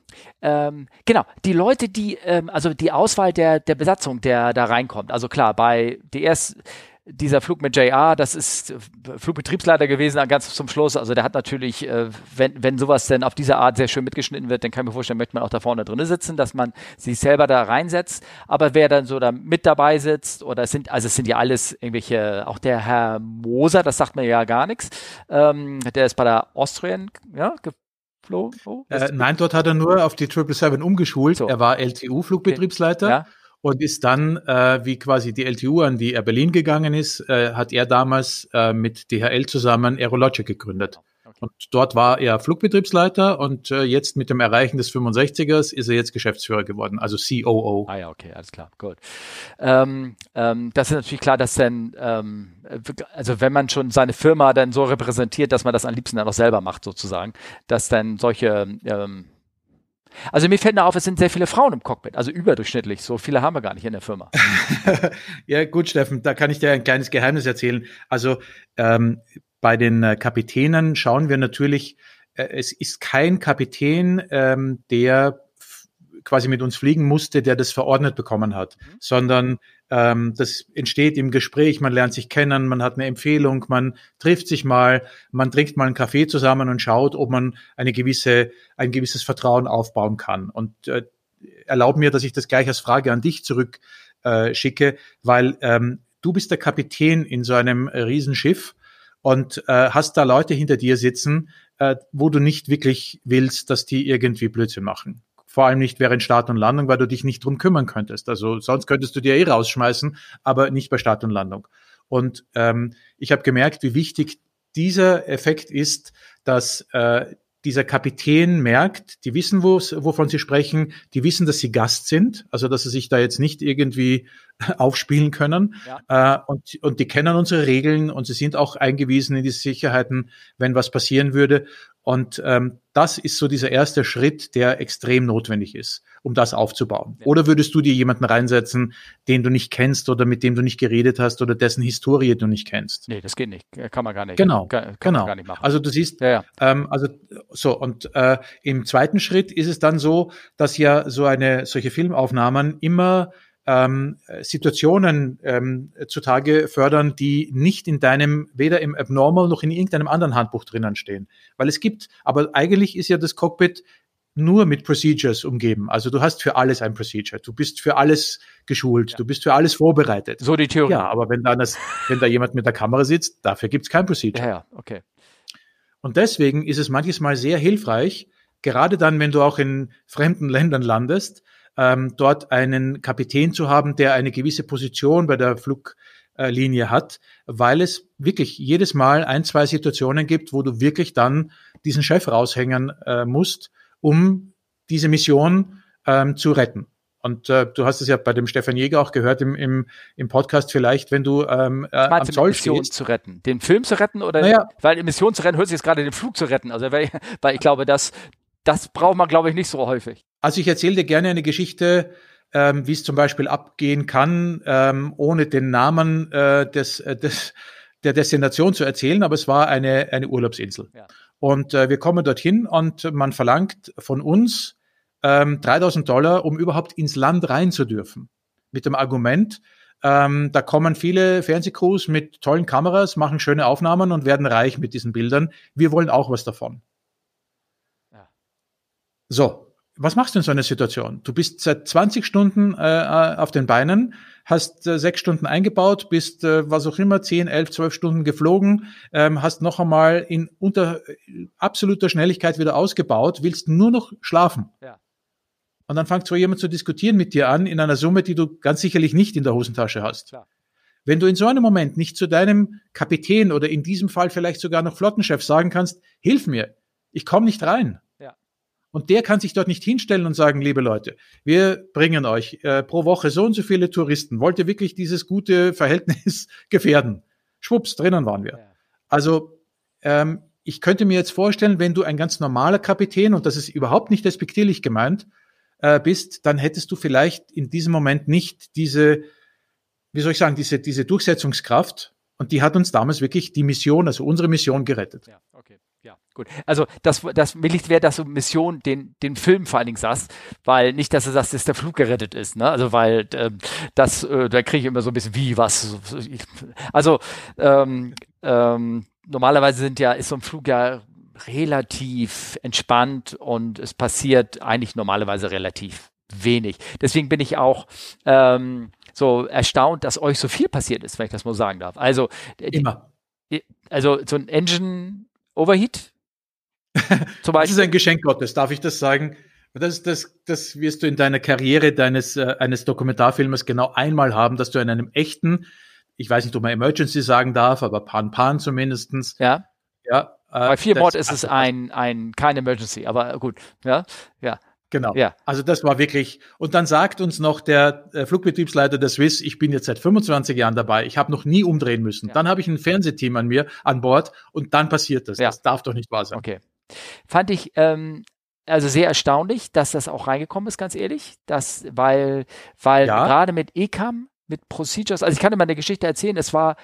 ähm, genau, die Leute, die, ähm, also die Auswahl der, der Besatzung, der da reinkommt. Also klar, bei DS dieser Flug mit JR, das ist Flugbetriebsleiter gewesen ganz zum Schluss. Also der hat natürlich, äh, wenn, wenn sowas denn auf diese Art sehr schön mitgeschnitten wird, dann kann ich mir vorstellen, möchte man auch da vorne drin sitzen, dass man sich selber da reinsetzt. Aber wer dann so da mit dabei sitzt, oder es sind, also es sind ja alles irgendwelche, auch der Herr Moser, das sagt mir ja gar nichts, ähm, der ist bei der Austrian, ja, geflogen. Oh, äh, nein, dort hat er nur auf die 777 umgeschult. So. Er war LTU-Flugbetriebsleiter. Okay. Ja und ist dann, äh, wie quasi die LTU an die Air Berlin gegangen ist, äh, hat er damals äh, mit DHL zusammen Aerologic gegründet. Und dort war er Flugbetriebsleiter und äh, jetzt mit dem Erreichen des 65ers ist er jetzt Geschäftsführer geworden, also COO. Ah ja, okay, alles klar, gut. Ähm, ähm, das ist natürlich klar, dass dann, ähm, also wenn man schon seine Firma dann so repräsentiert, dass man das am liebsten dann auch selber macht sozusagen, dass dann solche ähm, also mir fällt nur auf, es sind sehr viele Frauen im Cockpit, also überdurchschnittlich. So viele haben wir gar nicht in der Firma. *laughs* ja, gut, Steffen, da kann ich dir ein kleines Geheimnis erzählen. Also ähm, bei den äh, Kapitänen schauen wir natürlich, äh, es ist kein Kapitän, ähm, der quasi mit uns fliegen musste, der das verordnet bekommen hat, mhm. sondern ähm, das entsteht im Gespräch, man lernt sich kennen, man hat eine Empfehlung, man trifft sich mal, man trinkt mal einen Kaffee zusammen und schaut, ob man eine gewisse, ein gewisses Vertrauen aufbauen kann. Und äh, erlaub mir, dass ich das gleich als Frage an dich zurück äh, weil ähm, du bist der Kapitän in so einem Riesenschiff und äh, hast da Leute hinter dir sitzen, äh, wo du nicht wirklich willst, dass die irgendwie Blödsinn machen. Vor allem nicht während Start und Landung, weil du dich nicht drum kümmern könntest. Also sonst könntest du dir eh rausschmeißen, aber nicht bei Start und Landung. Und ähm, ich habe gemerkt, wie wichtig dieser Effekt ist, dass äh, dieser Kapitän merkt, die wissen, wovon sie sprechen, die wissen, dass sie Gast sind, also dass sie sich da jetzt nicht irgendwie *laughs* aufspielen können. Ja. Äh, und, und die kennen unsere Regeln und sie sind auch eingewiesen in die Sicherheiten, wenn was passieren würde. Und ähm, das ist so dieser erste Schritt, der extrem notwendig ist, um das aufzubauen. Ja. Oder würdest du dir jemanden reinsetzen, den du nicht kennst oder mit dem du nicht geredet hast oder dessen Historie du nicht kennst? Nee, das geht nicht. Kann man gar nicht. Genau. Kann, kann genau. gar nicht machen. Also du siehst, ja, ja. Ähm, also so, und äh, im zweiten Schritt ist es dann so, dass ja so eine solche Filmaufnahmen immer ähm, Situationen ähm, zutage fördern, die nicht in deinem, weder im Abnormal noch in irgendeinem anderen Handbuch drinnen stehen. Weil es gibt, aber eigentlich ist ja das Cockpit nur mit Procedures umgeben. Also du hast für alles ein Procedure. Du bist für alles geschult. Ja. Du bist für alles vorbereitet. So die Theorie. Ja, aber wenn da, das, wenn da jemand mit der Kamera sitzt, dafür gibt's kein Procedure. Ja, ja, okay. Und deswegen ist es manches Mal sehr hilfreich, gerade dann, wenn du auch in fremden Ländern landest, ähm, dort einen Kapitän zu haben, der eine gewisse Position bei der Fluglinie hat, weil es wirklich jedes Mal ein, zwei Situationen gibt, wo du wirklich dann diesen Chef raushängen äh, musst, um diese Mission ähm, zu retten. Und äh, du hast es ja bei dem Stefan Jäger auch gehört im, im, im Podcast vielleicht, wenn du ähm, äh, am Zoll Mission stehst. zu retten. Den Film zu retten oder naja. weil Mission zu retten hört sich jetzt gerade den Flug zu retten. Also weil, weil ich glaube, dass das braucht man, glaube ich, nicht so häufig. Also ich erzähle dir gerne eine Geschichte, ähm, wie es zum Beispiel abgehen kann, ähm, ohne den Namen äh, des, äh, des, der Destination zu erzählen, aber es war eine, eine Urlaubsinsel. Ja. Und äh, wir kommen dorthin und man verlangt von uns ähm, 3000 Dollar, um überhaupt ins Land rein zu dürfen. Mit dem Argument, ähm, da kommen viele Fernsehcrews mit tollen Kameras, machen schöne Aufnahmen und werden reich mit diesen Bildern. Wir wollen auch was davon. So, was machst du in so einer Situation? Du bist seit 20 Stunden äh, äh, auf den Beinen, hast äh, sechs Stunden eingebaut, bist äh, was auch immer, 10, 11, 12 Stunden geflogen, ähm, hast noch einmal in unter äh, absoluter Schnelligkeit wieder ausgebaut, willst nur noch schlafen. Ja. Und dann fängt so jemand zu diskutieren mit dir an in einer Summe, die du ganz sicherlich nicht in der Hosentasche hast. Klar. Wenn du in so einem Moment nicht zu deinem Kapitän oder in diesem Fall vielleicht sogar noch Flottenchef sagen kannst, hilf mir, ich komme nicht rein und der kann sich dort nicht hinstellen und sagen, liebe Leute, wir bringen euch äh, pro Woche so und so viele Touristen. Wollt ihr wirklich dieses gute Verhältnis *laughs* gefährden? Schwupps, drinnen waren wir. Also ähm, ich könnte mir jetzt vorstellen, wenn du ein ganz normaler Kapitän, und das ist überhaupt nicht respektierlich gemeint, äh, bist, dann hättest du vielleicht in diesem Moment nicht diese, wie soll ich sagen, diese, diese Durchsetzungskraft. Und die hat uns damals wirklich die Mission, also unsere Mission gerettet. Ja, okay. Gut. Also das, das will ich wäre, dass du Mission den, den Film vor allen Dingen sagst, weil nicht, dass du sagst, dass der Flug gerettet ist, ne? Also weil ähm, das, äh, da kriege ich immer so ein bisschen wie was. Also ähm, ähm, normalerweise sind ja, ist so ein Flug ja relativ entspannt und es passiert eigentlich normalerweise relativ wenig. Deswegen bin ich auch ähm, so erstaunt, dass euch so viel passiert ist, wenn ich das mal sagen darf. Also immer. Die, also so ein Engine Overheat? *laughs* Das ist ein Geschenk Gottes, darf ich das sagen? Das, das, das wirst du in deiner Karriere deines äh, eines Dokumentarfilmes genau einmal haben, dass du in einem echten, ich weiß nicht, ob man Emergency sagen darf, aber Pan Pan zumindestens. Ja. Ja. Äh, Bei vier Mod ist es ein, ein, kein Emergency, aber gut. Ja. Ja. Genau. Ja. Also das war wirklich. Und dann sagt uns noch der äh, Flugbetriebsleiter der Swiss, ich bin jetzt seit 25 Jahren dabei, ich habe noch nie umdrehen müssen. Ja. Dann habe ich ein Fernsehteam an mir an Bord und dann passiert das. Ja. Das darf doch nicht wahr sein. Okay. Fand ich ähm, also sehr erstaunlich, dass das auch reingekommen ist, ganz ehrlich. Das, weil, weil ja. gerade mit ECAM, mit Procedures, also ich kann dir mal eine Geschichte erzählen, es war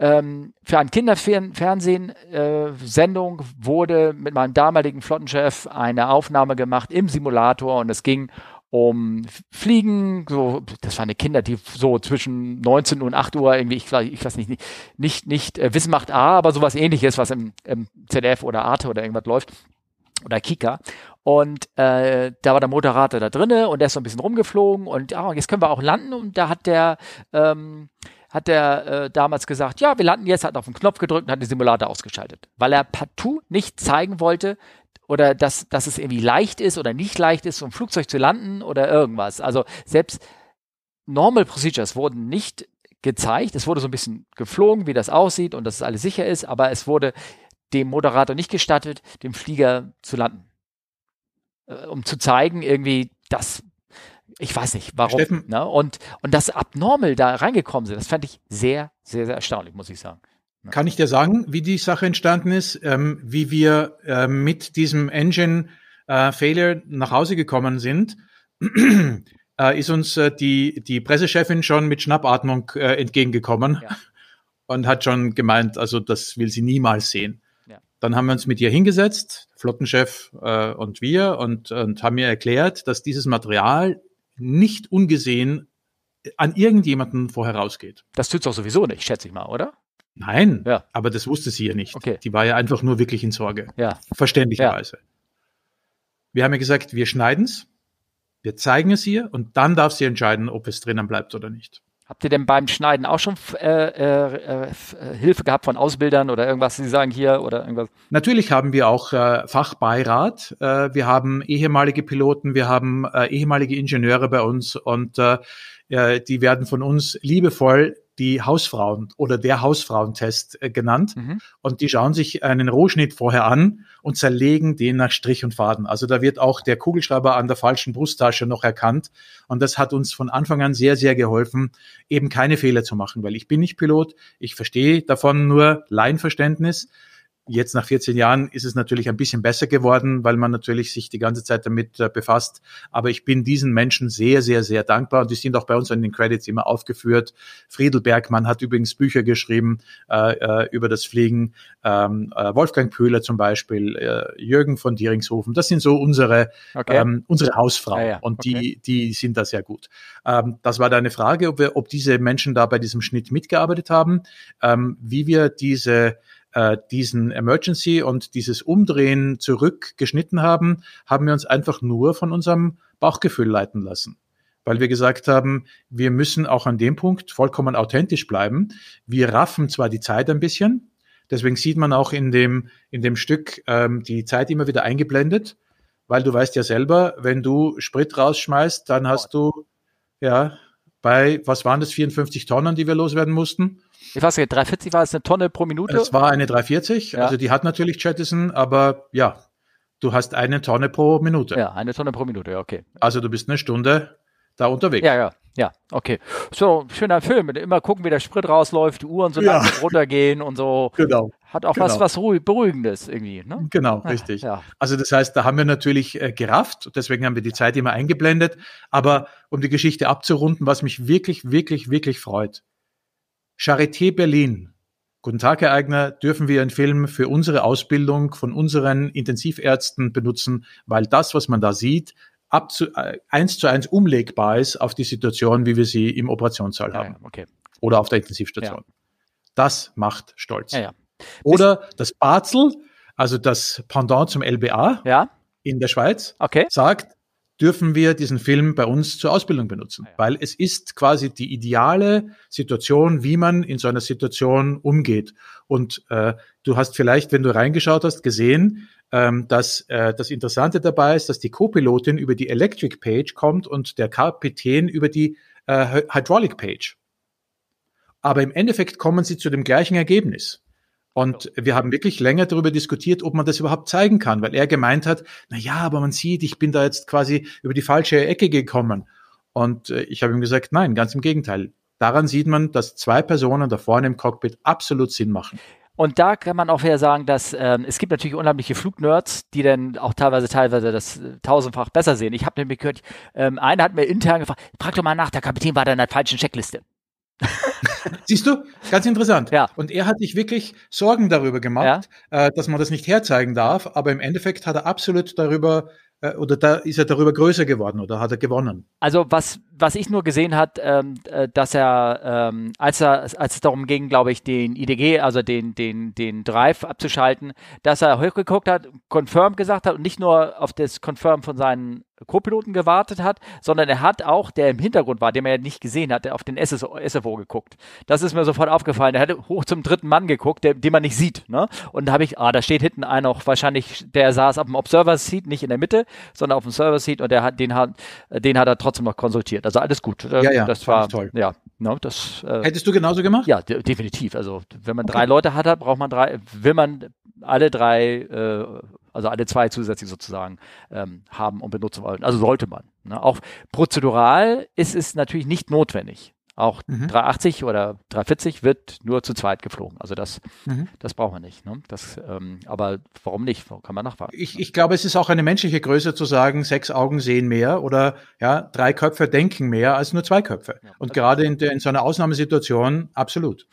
ähm, für ein Kinderfernsehen-Sendung äh, wurde mit meinem damaligen Flottenchef eine Aufnahme gemacht im Simulator und es ging um Fliegen, so, das waren die Kinder, die so zwischen 19 und 8 Uhr irgendwie, ich, ich weiß nicht, nicht, nicht, nicht äh, Wissen macht A, aber sowas ähnliches, was im, im ZDF oder Arte oder irgendwas läuft. oder Kika. Und äh, da war der Moderator da drinne und der ist so ein bisschen rumgeflogen und ah, jetzt können wir auch landen. Und da hat der ähm, hat der äh, damals gesagt, ja, wir landen jetzt, hat auf den Knopf gedrückt und hat den Simulator ausgeschaltet, weil er partout nicht zeigen wollte oder dass, dass es irgendwie leicht ist oder nicht leicht ist, so ein Flugzeug zu landen oder irgendwas. Also selbst Normal Procedures wurden nicht gezeigt. Es wurde so ein bisschen geflogen, wie das aussieht und dass es alles sicher ist, aber es wurde dem Moderator nicht gestattet, dem Flieger zu landen. Äh, um zu zeigen, irgendwie, dass ich weiß nicht, warum. Steffen. Ne? Und, und dass Abnormal da reingekommen sind, das fand ich sehr, sehr, sehr erstaunlich, muss ich sagen. Kann ich dir sagen, wie die Sache entstanden ist, ähm, wie wir äh, mit diesem Engine äh, Failure nach Hause gekommen sind? *clears throat* äh, ist uns äh, die, die Pressechefin schon mit Schnappatmung äh, entgegengekommen ja. *laughs* und hat schon gemeint, also das will sie niemals sehen. Ja. Dann haben wir uns mit ihr hingesetzt, Flottenchef äh, und wir, und, und haben ihr erklärt, dass dieses Material nicht ungesehen an irgendjemanden vorher rausgeht. Das tut's auch sowieso nicht, schätze ich mal, oder? Nein, ja. aber das wusste sie ja nicht. Okay. Die war ja einfach nur wirklich in Sorge. Ja. Verständlicherweise. Ja. Wir haben ja gesagt, wir schneiden's, wir zeigen es ihr und dann darf sie entscheiden, ob es drinnen bleibt oder nicht. Habt ihr denn beim Schneiden auch schon äh, äh, äh, Hilfe gehabt von Ausbildern oder irgendwas, die sagen hier oder irgendwas? Natürlich haben wir auch äh, Fachbeirat. Äh, wir haben ehemalige Piloten, wir haben äh, ehemalige Ingenieure bei uns und äh, die werden von uns liebevoll die Hausfrauen oder der Hausfrauentest äh, genannt. Mhm. Und die schauen sich einen Rohschnitt vorher an und zerlegen den nach Strich und Faden. Also da wird auch der Kugelschreiber an der falschen Brusttasche noch erkannt. Und das hat uns von Anfang an sehr, sehr geholfen, eben keine Fehler zu machen, weil ich bin nicht Pilot. Ich verstehe davon nur Laienverständnis. Jetzt nach 14 Jahren ist es natürlich ein bisschen besser geworden, weil man natürlich sich die ganze Zeit damit äh, befasst. Aber ich bin diesen Menschen sehr, sehr, sehr dankbar und die sind auch bei uns in den Credits immer aufgeführt. Friedel Bergmann hat übrigens Bücher geschrieben äh, äh über das Fliegen. Ähm, äh, Wolfgang Pöhler zum Beispiel, äh, Jürgen von Dieringshofen. Das sind so unsere, okay. ähm, unsere Hausfrauen ja, ja. und okay. die, die sind da sehr gut. Ähm, das war deine Frage, ob, wir, ob diese Menschen da bei diesem Schnitt mitgearbeitet haben. Ähm, wie wir diese äh, diesen Emergency und dieses Umdrehen zurückgeschnitten haben, haben wir uns einfach nur von unserem Bauchgefühl leiten lassen. Weil wir gesagt haben, wir müssen auch an dem Punkt vollkommen authentisch bleiben. Wir raffen zwar die Zeit ein bisschen, deswegen sieht man auch in dem, in dem Stück ähm, die Zeit immer wieder eingeblendet, weil du weißt ja selber, wenn du Sprit rausschmeißt, dann hast du, ja, bei, was waren das, 54 Tonnen, die wir loswerden mussten? Ich weiß nicht, 340 war es eine Tonne pro Minute? Es war eine 340, ja. also die hat natürlich Jettison, aber ja, du hast eine Tonne pro Minute. Ja, eine Tonne pro Minute, ja, okay. Also du bist eine Stunde da unterwegs. Ja, ja, ja, okay. So, schöner Film. Immer gucken, wie der Sprit rausläuft, die Uhren so ja. langsam runtergehen und so. Genau. Hat auch genau. was, was ruhig, Beruhigendes irgendwie. Ne? Genau, richtig. Ja. Also das heißt, da haben wir natürlich äh, gerafft, deswegen haben wir die Zeit immer eingeblendet. Aber um die Geschichte abzurunden, was mich wirklich, wirklich, wirklich freut. Charité Berlin. Guten Tag, Herr Eigner. Dürfen wir einen Film für unsere Ausbildung von unseren Intensivärzten benutzen, weil das, was man da sieht, ab zu, äh, eins zu eins umlegbar ist auf die Situation, wie wir sie im Operationssaal haben. Ja, okay. Oder auf der Intensivstation. Ja. Das macht stolz. Ja, Oder das Basel, also das Pendant zum LBA in der Schweiz, okay. sagt, dürfen wir diesen Film bei uns zur Ausbildung benutzen, ja. weil es ist quasi die ideale Situation, wie man in so einer Situation umgeht. Und äh, du hast vielleicht, wenn du reingeschaut hast, gesehen, ähm, dass äh, das Interessante dabei ist, dass die Co-Pilotin über die Electric Page kommt und der Kapitän über die äh, Hydraulic Page. Aber im Endeffekt kommen sie zu dem gleichen Ergebnis. Und wir haben wirklich länger darüber diskutiert, ob man das überhaupt zeigen kann, weil er gemeint hat, na ja, aber man sieht, ich bin da jetzt quasi über die falsche Ecke gekommen. Und äh, ich habe ihm gesagt, nein, ganz im Gegenteil. Daran sieht man, dass zwei Personen da vorne im Cockpit absolut Sinn machen. Und da kann man auch wieder sagen, dass ähm, es gibt natürlich unheimliche Flugnerds, die dann auch teilweise teilweise das äh, tausendfach besser sehen. Ich habe nämlich gehört, ähm, einer hat mir intern gefragt, frag doch mal nach, der Kapitän war da in der falschen Checkliste. *laughs* Siehst du, ganz interessant. Ja. Und er hat sich wirklich Sorgen darüber gemacht, ja. äh, dass man das nicht herzeigen darf, aber im Endeffekt hat er absolut darüber äh, oder da ist er darüber größer geworden oder hat er gewonnen? Also was, was ich nur gesehen hat, ähm, äh, dass er, ähm, als er, als es darum ging, glaube ich, den IDG, also den, den, den Drive abzuschalten, dass er hochgeguckt hat, Confirm gesagt hat und nicht nur auf das Confirm von seinen Co-Piloten gewartet hat, sondern er hat auch, der im Hintergrund war, den man ja nicht gesehen hat, auf den SSO, SFO geguckt. Das ist mir sofort aufgefallen. Er hat hoch zum dritten Mann geguckt, der, den man nicht sieht. Ne? Und da habe ich, ah, da steht hinten einer auch wahrscheinlich, der saß auf dem Observer-Seat, nicht in der Mitte, sondern auf dem Server-Seat und der hat, den, hat, den hat er trotzdem noch konsultiert. Also alles gut. Ja, ja, das war toll. Ja, no, das, äh, Hättest du genauso gemacht? Ja, de definitiv. Also wenn man okay. drei Leute hat, braucht man drei, will man alle drei äh, also alle zwei zusätzlich sozusagen ähm, haben und benutzen wollen. Also sollte man. Ne? Auch prozedural ist es natürlich nicht notwendig. Auch mhm. 380 oder 340 wird nur zu zweit geflogen. Also das, mhm. das braucht man nicht. Ne? Das, ähm, aber warum nicht? Kann man nachfragen. Ich, ich glaube, es ist auch eine menschliche Größe zu sagen, sechs Augen sehen mehr oder ja, drei Köpfe denken mehr als nur zwei Köpfe. Ja, Und gerade in, in so einer Ausnahmesituation absolut.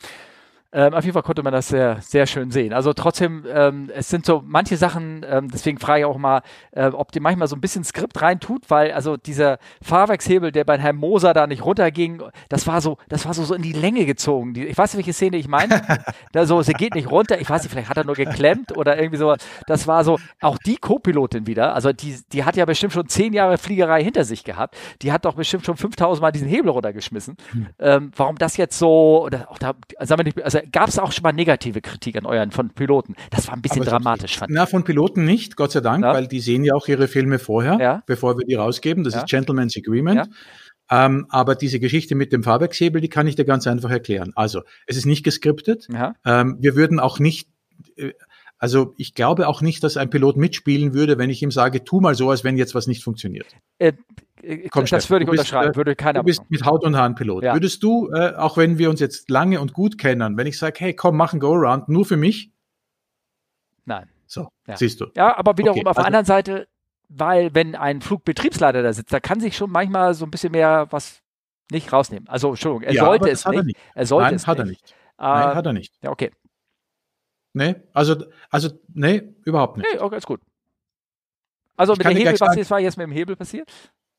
Ähm, auf jeden Fall konnte man das sehr, sehr schön sehen. Also trotzdem, ähm, es sind so manche Sachen, ähm, deswegen frage ich auch mal, äh, ob die manchmal so ein bisschen Skript rein tut, weil also dieser Fahrwerkshebel, der bei Herrn Moser da nicht runterging, das war so, das war so, so in die Länge gezogen. Die, ich weiß nicht, welche Szene ich meine. *laughs* da so, sie geht nicht runter. Ich weiß nicht, vielleicht hat er nur geklemmt oder irgendwie so. Das war so, auch die Co-Pilotin wieder, also die, die hat ja bestimmt schon zehn Jahre Fliegerei hinter sich gehabt. Die hat doch bestimmt schon 5000 Mal diesen Hebel runtergeschmissen. Hm. Ähm, warum das jetzt so, oder auch da, sagen wir nicht, also gab es auch schon mal negative Kritik an euren von Piloten. Das war ein bisschen dramatisch, fand ich. Na, von Piloten nicht, Gott sei Dank, ja. weil die sehen ja auch ihre Filme vorher, ja. bevor wir die rausgeben. Das ja. ist Gentleman's Agreement. Ähm, aber diese Geschichte mit dem Fahrwerkshebel, die kann ich dir ganz einfach erklären. Also, es ist nicht geskriptet. Ähm, wir würden auch nicht, äh, also ich glaube auch nicht, dass ein Pilot mitspielen würde, wenn ich ihm sage, tu mal so, als wenn jetzt was nicht funktioniert. Äh, äh, Komm, das würde ich bist, unterschreiben, würde keiner Du bist machen. mit Haut und Haaren Pilot. Ja. Würdest du, äh, auch wenn wir uns jetzt lange und gut kennen, wenn ich sage, hey, komm, mach ein Go-Around, nur für mich? Nein. So, ja. siehst du. Ja, aber wiederum okay, auf der also, anderen Seite, weil wenn ein Flugbetriebsleiter da sitzt, da kann sich schon manchmal so ein bisschen mehr was nicht rausnehmen. Also, Entschuldigung, er ja, sollte es nicht. Er, nicht. er sollte Nein, es hat nicht. er nicht. Nein, uh, hat er nicht. Ja, okay. Nee, also, also, nee, überhaupt nicht. Nee, okay, ist gut. Also ich mit dem Hebel, was ist, war jetzt mit dem Hebel passiert?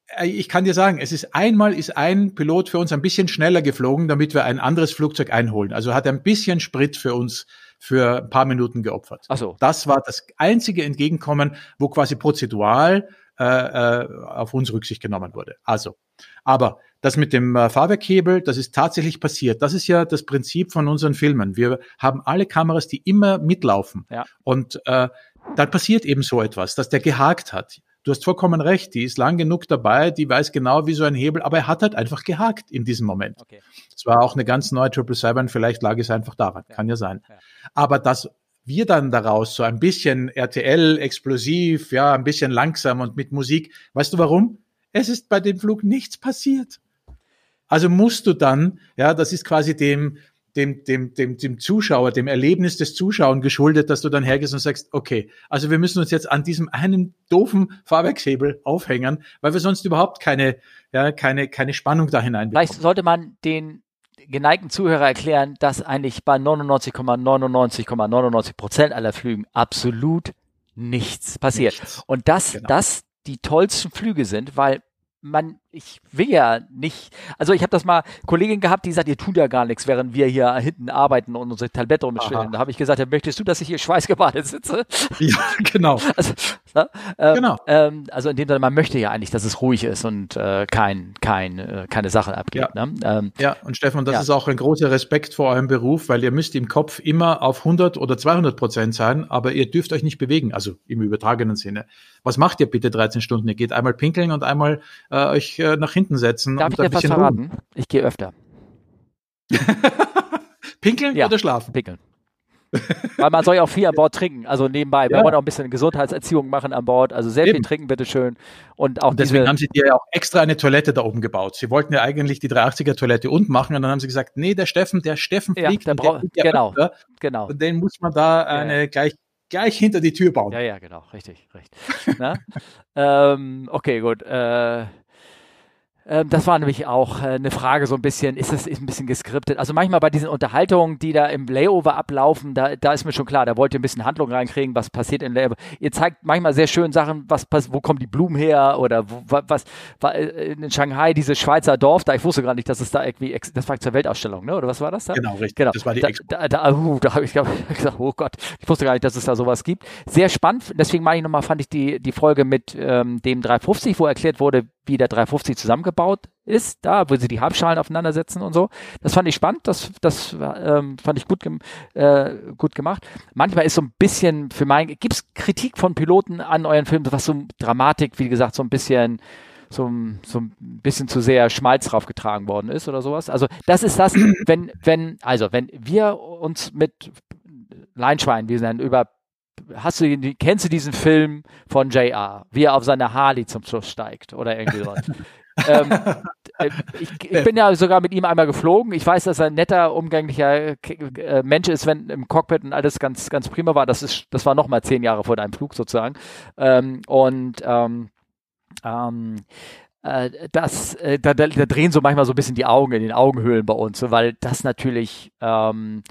Äh, ich kann dir sagen, es ist einmal ist ein Pilot für uns ein bisschen schneller geflogen, damit wir ein anderes Flugzeug einholen. Also hat er ein bisschen Sprit für uns für ein paar Minuten geopfert. Ach so. Das war das einzige Entgegenkommen, wo quasi prozedural äh, äh, auf uns Rücksicht genommen wurde. Also, aber das mit dem äh, Fahrwerkhebel, das ist tatsächlich passiert. Das ist ja das Prinzip von unseren Filmen. Wir haben alle Kameras, die immer mitlaufen. Ja. Und äh, dann passiert eben so etwas, dass der gehakt hat. Du hast vollkommen recht, die ist lang genug dabei, die weiß genau, wie so ein Hebel, aber er hat halt einfach gehakt in diesem Moment. Okay. Es war auch eine ganz neue Triple Seven, vielleicht lag es einfach daran, ja. kann ja sein. Ja. Aber dass wir dann daraus so ein bisschen RTL, explosiv, ja, ein bisschen langsam und mit Musik, weißt du warum? Es ist bei dem Flug nichts passiert. Also musst du dann, ja, das ist quasi dem, dem, dem, dem, dem Zuschauer, dem Erlebnis des Zuschauers geschuldet, dass du dann hergehst und sagst, okay, also wir müssen uns jetzt an diesem einen doofen Fahrwerkshebel aufhängen, weil wir sonst überhaupt keine, ja, keine, keine Spannung da hineinbekommen. Vielleicht sollte man den geneigten Zuhörer erklären, dass eigentlich bei 99,99,99 Prozent aller Flügen absolut nichts passiert. Nichts. Und dass genau. das die tollsten Flüge sind, weil man, ich will ja nicht, also ich habe das mal Kollegin gehabt, die sagt, ihr tut ja gar nichts, während wir hier hinten arbeiten und unsere Tablette rumschwimmen. Da habe ich gesagt, ja, möchtest du, dass ich hier schweißgebadet sitze? Ja, *laughs* genau. Also, ähm, genau. Ähm, also in dem Sinne, man möchte ja eigentlich, dass es ruhig ist und äh, kein, kein, äh, keine Sache abgeht. Ja. Ne? Ähm, ja, und Stefan, das ja. ist auch ein großer Respekt vor eurem Beruf, weil ihr müsst im Kopf immer auf 100 oder 200 Prozent sein, aber ihr dürft euch nicht bewegen, also im übertragenen Sinne. Was macht ihr bitte 13 Stunden? Ihr geht einmal pinkeln und einmal äh, euch äh, nach hinten setzen. Darf und ich dir was verraten? Ruhen. Ich gehe öfter. *laughs* pinkeln ja, oder schlafen? Pinkeln. Weil man soll ja auch viel an Bord trinken. Also nebenbei. Ja. Wir wollen auch ein bisschen Gesundheitserziehung machen an Bord. Also sehr Eben. viel trinken, bitteschön. Und auch und deswegen haben sie dir ja auch extra eine Toilette da oben gebaut. Sie wollten ja eigentlich die 380er Toilette unten machen und dann haben sie gesagt, nee, der Steffen, der Steffen fliegt. Ja, der braucht, ja genau, öfter. genau. Und den muss man da eine ja. gleich gleich hinter die Tür bauen. Ja, ja, genau, richtig, richtig. *laughs* ähm, okay, gut. Äh, das war nämlich auch äh, eine Frage so ein bisschen, ist es ein bisschen geskriptet? Also manchmal bei diesen Unterhaltungen, die da im Layover ablaufen, da, da ist mir schon klar, da wollt ihr ein bisschen Handlung reinkriegen, was passiert in Layover. Ihr zeigt manchmal sehr schön Sachen, was wo kommen die Blumen her oder wo, was war äh, in Shanghai dieses Schweizer Dorf, da ich wusste gar nicht, dass es da irgendwie, das war zur Weltausstellung, ne? oder was war das da? Genau, richtig. Genau. Das war die da, Expo. Da, da, uh, da habe ich gesagt, *laughs* oh Gott, ich wusste gar nicht, dass es da sowas gibt. Sehr spannend, deswegen meine ich nochmal, fand ich die, die Folge mit ähm, dem 350, wo erklärt wurde, wie der 350 zusammengebaut ist, da, wo sie die Halbschalen aufeinandersetzen und so. Das fand ich spannend, das, das ähm, fand ich gut, gem äh, gut gemacht. Manchmal ist so ein bisschen für mein, gibt es Kritik von Piloten an euren Filmen, was so Dramatik, wie gesagt, so ein bisschen so, so ein bisschen zu sehr Schmalz draufgetragen worden ist oder sowas. Also das ist das, *clears throat* wenn, wenn, also wenn wir uns mit Leinschwein, wie sie nennen, über hast du, kennst du diesen Film von JR, wie er auf seine Harley zum Schluss steigt oder irgendwie sowas? *laughs* ähm, äh, ich, ich, bin ja sogar mit ihm einmal geflogen. Ich weiß, dass er ein netter, umgänglicher äh, Mensch ist, wenn im Cockpit und alles ganz, ganz prima war. Das ist, das war nochmal zehn Jahre vor deinem Flug sozusagen. Ähm, und ähm, ähm, äh, das, äh, da, da, da, drehen so manchmal so ein bisschen die Augen in den Augenhöhlen bei uns, weil das natürlich ähm,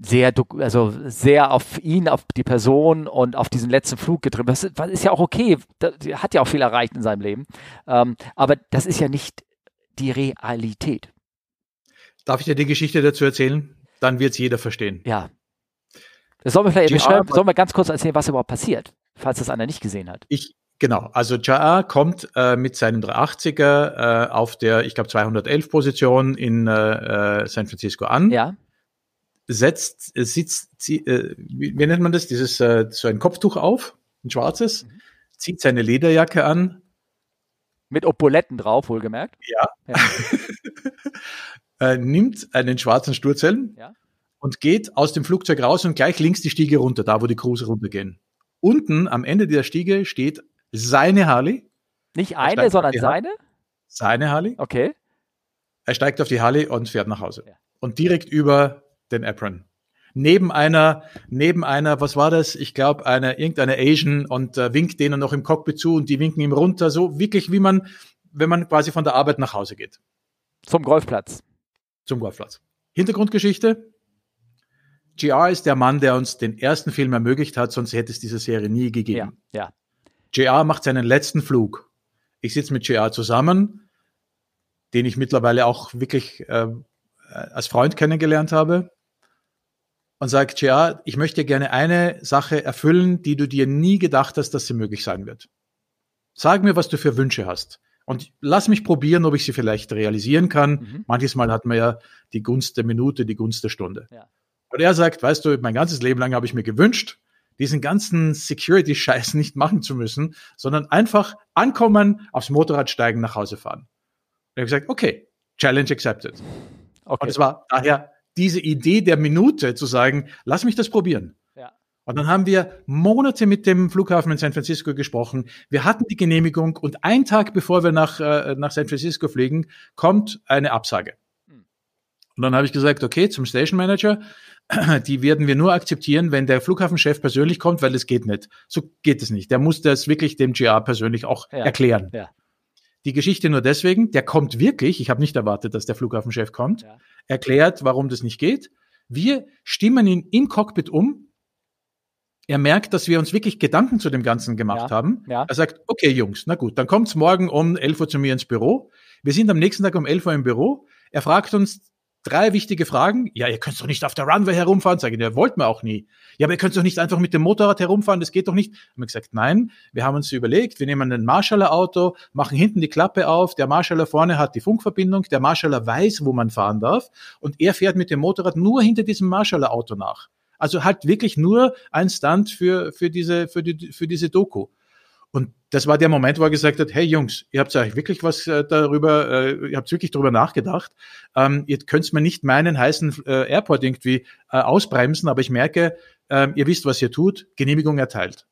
sehr, also sehr auf ihn, auf die Person und auf diesen letzten Flug getrimmt. Das ist ja auch okay. Er hat ja auch viel erreicht in seinem Leben. Ähm, aber das ist ja nicht die Realität. Darf ich dir die Geschichte dazu erzählen? Dann wird es jeder verstehen. Ja. Das sollen wir vielleicht, schreiben, sollen wir ganz kurz erzählen, was überhaupt passiert, falls das einer nicht gesehen hat. Ich, Genau, also Jaa kommt äh, mit seinem 380er äh, auf der, ich glaube, 211 Position in äh, äh, San Francisco an. Ja setzt, äh, sitzt, äh, wie, wie, nennt man das, dieses, äh, so ein Kopftuch auf, ein schwarzes, mhm. zieht seine Lederjacke an. Mit Opoletten drauf, wohlgemerkt. Ja. ja. *laughs* äh, nimmt einen schwarzen Sturzhelm ja. und geht aus dem Flugzeug raus und gleich links die Stiege runter, da wo die Cruiser runtergehen. Unten am Ende der Stiege steht seine Harley. Nicht eine, sondern seine? Seine Harley. Okay. Er steigt auf die Harley und fährt nach Hause. Ja. Und direkt über den Apron. Neben einer, neben einer, was war das? Ich glaube, eine, irgendeine Asian und äh, winkt denen noch im Cockpit zu und die winken ihm runter, so wirklich wie man, wenn man quasi von der Arbeit nach Hause geht. Zum Golfplatz. Zum Golfplatz. Hintergrundgeschichte. JR ist der Mann, der uns den ersten Film ermöglicht hat, sonst hätte es diese Serie nie gegeben. Ja, ja. JR macht seinen letzten Flug. Ich sitze mit JR zusammen, den ich mittlerweile auch wirklich äh, als Freund kennengelernt habe und sagt, ja, ich möchte gerne eine Sache erfüllen, die du dir nie gedacht hast, dass sie möglich sein wird. Sag mir, was du für Wünsche hast. Und lass mich probieren, ob ich sie vielleicht realisieren kann. Mhm. Manches Mal hat man ja die Gunst der Minute, die Gunst der Stunde. Ja. Und er sagt, weißt du, mein ganzes Leben lang habe ich mir gewünscht, diesen ganzen Security-Scheiß *laughs* nicht machen zu müssen, sondern einfach ankommen, aufs Motorrad steigen, nach Hause fahren. Und ich habe gesagt, okay, Challenge accepted. Okay. Und es war daher diese Idee der Minute zu sagen, lass mich das probieren. Ja. Und dann haben wir Monate mit dem Flughafen in San Francisco gesprochen. Wir hatten die Genehmigung und ein Tag bevor wir nach, äh, nach San Francisco fliegen, kommt eine Absage. Hm. Und dann habe ich gesagt, okay, zum Station Manager, *clears throat* die werden wir nur akzeptieren, wenn der Flughafenchef persönlich kommt, weil es geht nicht. So geht es nicht. Der muss das wirklich dem GR persönlich auch ja. erklären. Ja. Die Geschichte nur deswegen, der kommt wirklich, ich habe nicht erwartet, dass der Flughafenchef kommt, ja. erklärt, warum das nicht geht. Wir stimmen ihn im Cockpit um. Er merkt, dass wir uns wirklich Gedanken zu dem Ganzen gemacht ja. haben. Ja. Er sagt, okay Jungs, na gut, dann kommt's morgen um 11 Uhr zu mir ins Büro. Wir sind am nächsten Tag um 11 Uhr im Büro. Er fragt uns drei wichtige Fragen. Ja, ihr könnt doch nicht auf der Runway herumfahren. Sagen, ja, wollten wir auch nie. Ja, aber ihr könnt doch nicht einfach mit dem Motorrad herumfahren. Das geht doch nicht. Haben wir gesagt, nein. Wir haben uns überlegt, wir nehmen ein Marshaller Auto, machen hinten die Klappe auf. Der Marshaller vorne hat die Funkverbindung. Der Marshaller weiß, wo man fahren darf. Und er fährt mit dem Motorrad nur hinter diesem Marshaller Auto nach. Also halt wirklich nur ein Stunt für, für diese, für die, für diese Doku. Und das war der Moment, wo er gesagt hat, hey Jungs, ihr habt eigentlich wirklich was äh, darüber, äh, ihr habt wirklich darüber nachgedacht. Ähm, ihr könnt mir nicht meinen heißen äh, Airport irgendwie ausbremsen, aber ich merke, äh, ihr wisst, was ihr tut, Genehmigung erteilt.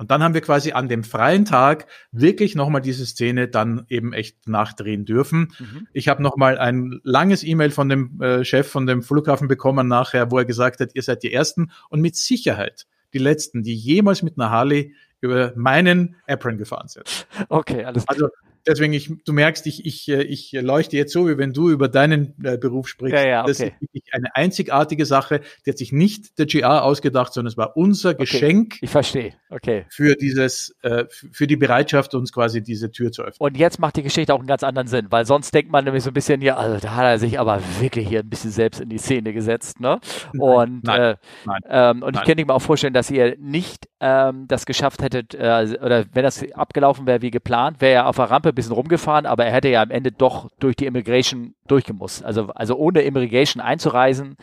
Und dann haben wir quasi an dem freien Tag wirklich nochmal diese Szene dann eben echt nachdrehen dürfen. Mhm. Ich habe nochmal ein langes E-Mail von dem äh, Chef von dem Flughafen bekommen nachher, wo er gesagt hat, ihr seid die Ersten und mit Sicherheit die Letzten, die jemals mit einer Harley über meinen Apron gefahren sind. Okay, alles Also deswegen, ich, du merkst, ich, ich, äh, ich leuchte jetzt so, wie wenn du über deinen äh, Beruf sprichst. Ja, ja, okay. Das ist wirklich eine einzigartige Sache. Die hat sich nicht der GR ausgedacht, sondern es war unser okay. Geschenk. Ich verstehe. Okay. Für dieses, äh, für die Bereitschaft, uns quasi diese Tür zu öffnen. Und jetzt macht die Geschichte auch einen ganz anderen Sinn, weil sonst denkt man nämlich so ein bisschen, ja, also da hat er sich aber wirklich hier ein bisschen selbst in die Szene gesetzt, ne? Nein, und nein, äh, nein, ähm, und ich könnte mir auch vorstellen, dass ihr nicht ähm, das geschafft hättet, äh, oder wenn das abgelaufen wäre wie geplant, wäre er auf der Rampe ein bisschen rumgefahren, aber er hätte ja am Ende doch durch die Immigration durchgemusst. Also, also ohne Immigration einzureisen.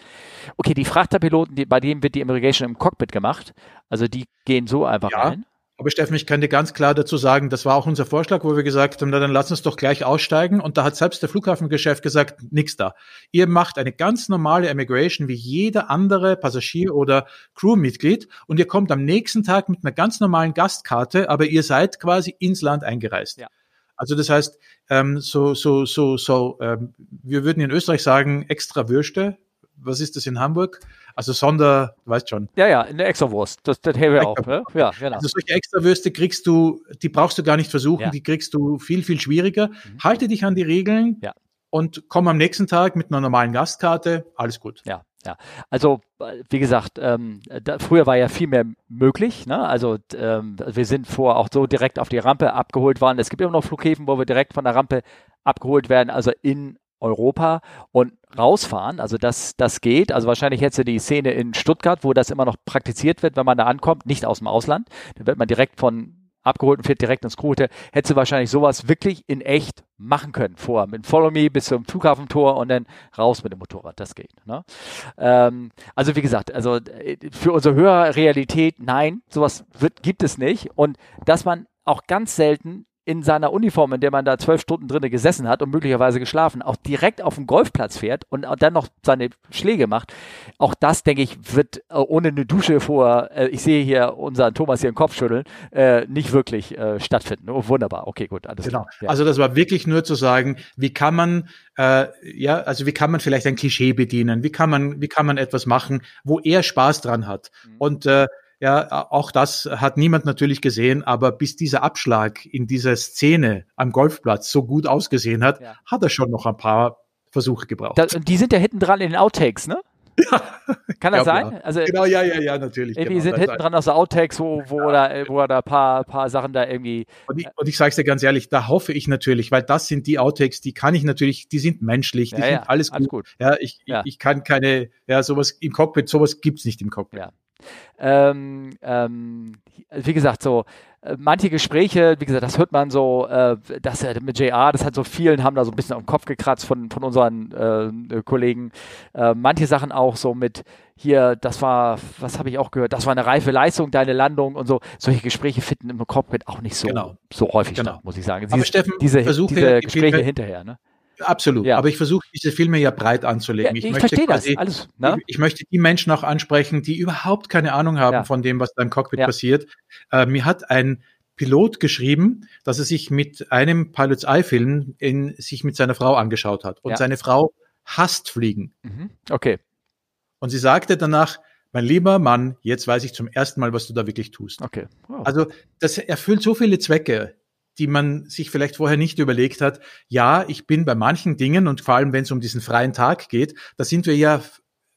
Okay, die Frachterpiloten, die, bei denen wird die Immigration im Cockpit gemacht. Also die gehen so einfach Ja. rein. Aber Steffen, ich kann dir ganz klar dazu sagen, das war auch unser Vorschlag, wo wir gesagt haben, na, dann lass uns doch gleich aussteigen. Und da hat selbst der Flughafengeschäft gesagt, nix da. Ihr macht eine ganz normale Immigration wie jeder andere Passagier oder Crewmitglied und ihr kommt am nächsten Tag mit einer ganz normalen Gastkarte, aber ihr seid quasi ins Land eingereist. Ja. Also das heißt, ähm, so, so, so, so, ähm, wir würden in Österreich sagen, extra Würste. Was ist das in Hamburg? Also Sonder, du weißt schon. Ja, ja, eine Extrawurst. Das, das haben wir auch. Ne? Ja, genau. Also solche Extrawürste kriegst du, die brauchst du gar nicht versuchen, Ja. die kriegst du viel, viel schwieriger. Mhm. Halte dich an die Regeln Ja. und komm am nächsten Tag mit einer normalen Gastkarte, alles gut. Ja, ja. Also, wie gesagt, ähm, da, früher war ja viel mehr möglich. Ne? Also, ähm, wir sind vor auch so direkt auf die Rampe abgeholt worden. Es gibt immer noch Flughäfen, wo wir direkt von der Rampe abgeholt werden, also in Europa und rausfahren. Also, das, das geht. Also, wahrscheinlich hättest du die Szene in Stuttgart, wo das immer noch praktiziert wird, wenn man da ankommt, nicht aus dem Ausland. Da wird man direkt von abgeholt und fährt direkt ins Crew-Hotel, hättest du wahrscheinlich sowas wirklich in echt machen können. Vorher mit Follow Me bis zum Flughafentor und dann raus mit dem Motorrad. Das geht. Ne? Ähm, also wie gesagt, also äh, für unsere höhere Realität, nein, sowas wird, gibt es nicht. Und dass man auch ganz selten in seiner Uniform, in der man da zwölf Stunden drinnen gesessen hat und möglicherweise geschlafen, auch direkt auf den Golfplatz fährt und dann noch seine Schläge macht. Auch das, denke ich, wird äh, ohne eine Dusche vor, äh, ich sehe hier unseren Thomas hier den Kopf schütteln, äh, nicht wirklich äh, stattfinden. Oh, wunderbar, okay, gut, alles Genau. klar. Ja. Also das war wirklich nur zu sagen, wie kann man, äh, ja, also wie kann man vielleicht ein Klischee bedienen? Wie kann man, wie kann man etwas machen, wo er Spaß dran hat? Mhm. Und äh, ja, auch das hat niemand natürlich gesehen, aber bis dieser Abschlag in dieser Szene am Golfplatz so gut ausgesehen hat, Ja. hat er schon noch ein paar Versuche gebraucht. Da, und die sind ja hinten dran in den Outtakes, ne? Kann das glaub, sein? ja. Also genau, ja, ja, ja, natürlich. irgendwie genau, sind das hinten dran aus der Outtakes, wo, wo, da, wo er da ein paar, paar Sachen da irgendwie. Und ich, und ich sage es dir ganz ehrlich, da hoffe ich natürlich, weil das sind die Outtakes, die kann ich natürlich, die sind menschlich, die Ja, sind ja, alles, alles gut. gut. Ja, ich, Ja. Ich, ich kann keine, ja, sowas im Cockpit, sowas gibt's nicht im Cockpit. Ja. Ähm, ähm, wie gesagt, so äh, manche Gespräche, wie gesagt, das hört man so, äh, das äh, mit JR, das hat so vielen, haben da so ein bisschen am Kopf gekratzt von, von unseren äh, Kollegen. Äh, manche Sachen auch so mit hier, das war, was habe ich auch gehört, das war eine reife Leistung, deine Landung und so. Solche Gespräche finden im Cockpit auch nicht so, Genau. so häufig Genau. statt, muss ich sagen. Aber Diese- Steffen, diese, diese die Gespräche hinterher, ne? Absolut. Ja. Aber ich versuche diese Filme ja breit Ja, anzulegen. ich möchte verstehe das, alles, ne? Ich, ich möchte die Menschen auch ansprechen, die überhaupt keine Ahnung haben Ja. von dem, was da im Cockpit Ja. passiert. Äh, mir hat ein Pilot geschrieben, dass er sich mit einem Pilot's Eye-Film in, sich mit seiner Frau angeschaut hat. Und Ja. seine Frau hasst Fliegen. Mhm. Okay, Und sie sagte danach, mein lieber Mann, jetzt weiß ich zum ersten Mal, was du da wirklich tust. okay. Oh. Also das erfüllt so viele Zwecke, die man sich vielleicht vorher nicht überlegt hat. Ja, ich bin bei manchen Dingen und vor allem, wenn es um diesen freien Tag geht, da sind wir ja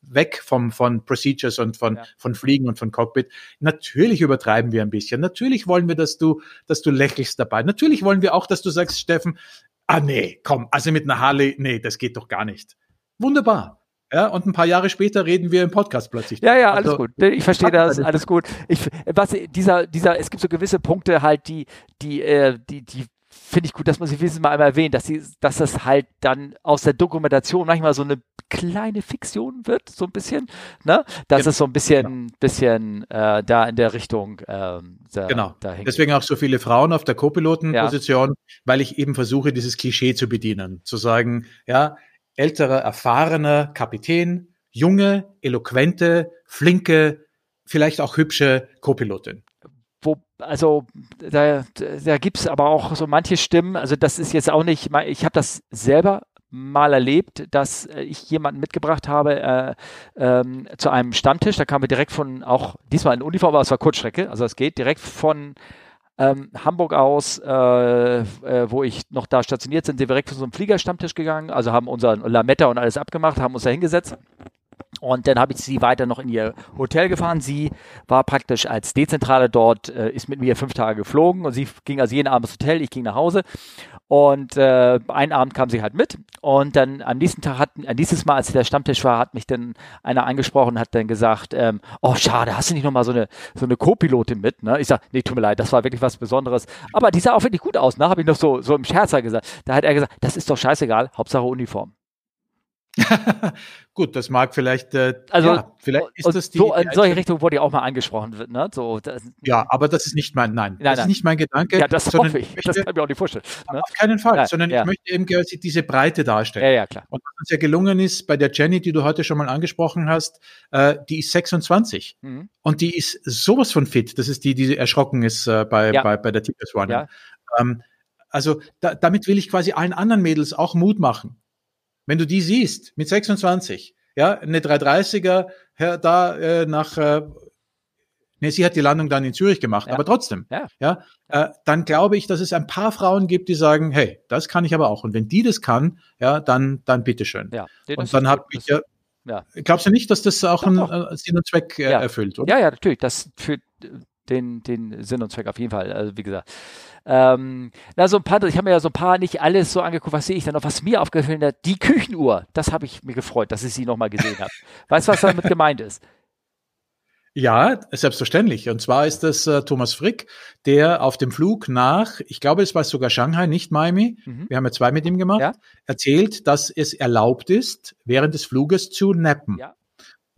weg vom, von Procedures und von, Ja. von Fliegen und von Cockpit. Natürlich übertreiben wir ein bisschen. Natürlich wollen wir, dass du, dass du lächelst dabei. Natürlich wollen wir auch, dass du sagst, Steffen, ah nee, komm, also mit einer Harley, nee, das geht doch gar nicht. Wunderbar. Ja, und ein paar Jahre später reden wir im Podcast plötzlich. Ja, ja, alles Also, gut. Ich verstehe das, alles gut. Ich, was dieser, dieser, es gibt so gewisse Punkte halt, die, die, äh, die, die finde ich gut, dass man sie wenigstens mal einmal erwähnt, dass sie, dass das halt dann aus der Dokumentation manchmal so eine kleine Fiktion wird, so ein bisschen, ne? Dass Genau. es so ein bisschen, bisschen äh, da in der Richtung ähm, da, Genau. dahin Deswegen auch so viele Frauen auf der Co-Piloten-Position, weil ich eben versuche, dieses Klischee zu bedienen. Zu sagen, ja, älterer, erfahrener Kapitän, junge, eloquente, flinke, vielleicht auch hübsche Co-Pilotin. wo, also da, da gibt es aber auch so manche Stimmen, also das ist jetzt auch nicht, ich habe das selber mal erlebt, dass äh, ich jemanden mitgebracht habe äh, ähm, zu einem Stammtisch, da kamen wir direkt von, auch diesmal in Uniform, aber es war Kurzstrecke, also es geht direkt von ähm, Hamburg aus, äh, äh, wo ich noch da stationiert bin, sind wir direkt zu so einem Fliegerstammtisch gegangen, also haben unseren Lametta und alles abgemacht, haben uns da hingesetzt. Und dann habe ich sie weiter noch in ihr Hotel gefahren. Sie war praktisch als Dezentrale dort, äh, ist mit mir fünf Tage geflogen und sie ging also jeden Abend ins Hotel, ich ging nach Hause. Und äh, einen Abend kam sie halt mit und dann am nächsten Tag hat, äh, dieses Mal, als der Stammtisch war, hat mich dann einer angesprochen, hat dann gesagt, ähm, oh schade, hast du nicht nochmal so eine so eine Co-Pilotin mit? Ne? Ich sag, nee, tut mir leid, das war wirklich was Besonderes. Aber die sah auch wirklich gut aus, ne? Habe ich noch so so im Scherz gesagt. Da hat er gesagt, das ist doch scheißegal, Hauptsache Uniform. *laughs* Gut, das mag vielleicht, äh, also ja, vielleicht ist das die, so, in solche Richtung wurde ja auch mal angesprochen wird, ne? So, das, ja, aber das ist nicht mein, nein, nein das nein. ist nicht mein Gedanke. Ja, das hoffe ich. Möchte, das kann ich mir auch nicht vorstellen. Ne? Auf keinen Fall, nein, sondern ja. ich möchte eben diese Breite darstellen. Ja, ja, klar. Und was uns ja gelungen ist bei der Jenny, die du heute schon mal angesprochen hast, äh, die ist 26 mhm. und die ist sowas von fit. Das ist die, die erschrocken ist äh, bei, ja. bei, bei der TPS One. Ja. Ähm, also da, damit will ich quasi allen anderen Mädels auch Mut machen. Wenn du die siehst mit 26, ja, eine 330er ja, da äh, nach äh, Nee, sie hat die Landung dann in Zürich gemacht, ja. aber trotzdem, ja, ja äh, dann glaube ich, dass es ein paar Frauen gibt, die sagen, hey, das kann ich aber auch. Und wenn die das kann, ja, dann, dann bitteschön. Ja, und dann habe ich ja, ja. Glaubst du nicht, dass das auch einen äh, Sinn und Zweck äh, ja. erfüllt, oder? Ja, ja, natürlich. Das für den, den Sinn und Zweck auf jeden Fall. Also wie gesagt, ähm, na, so ein paar, ich habe mir ja so ein paar nicht alles so angeguckt, was sehe ich dann noch, was mir aufgefallen hat, die Küchenuhr, das habe ich mir gefreut, dass ich sie nochmal gesehen habe. weißt du, was damit gemeint ist? Ja, selbstverständlich. Und zwar ist das äh, Thomas Frick, der auf dem Flug nach, ich glaube, es war sogar Shanghai, nicht Miami, mhm. wir haben ja zwei mit ihm gemacht, ja. erzählt, dass es erlaubt ist, während des Fluges zu nappen. Ja.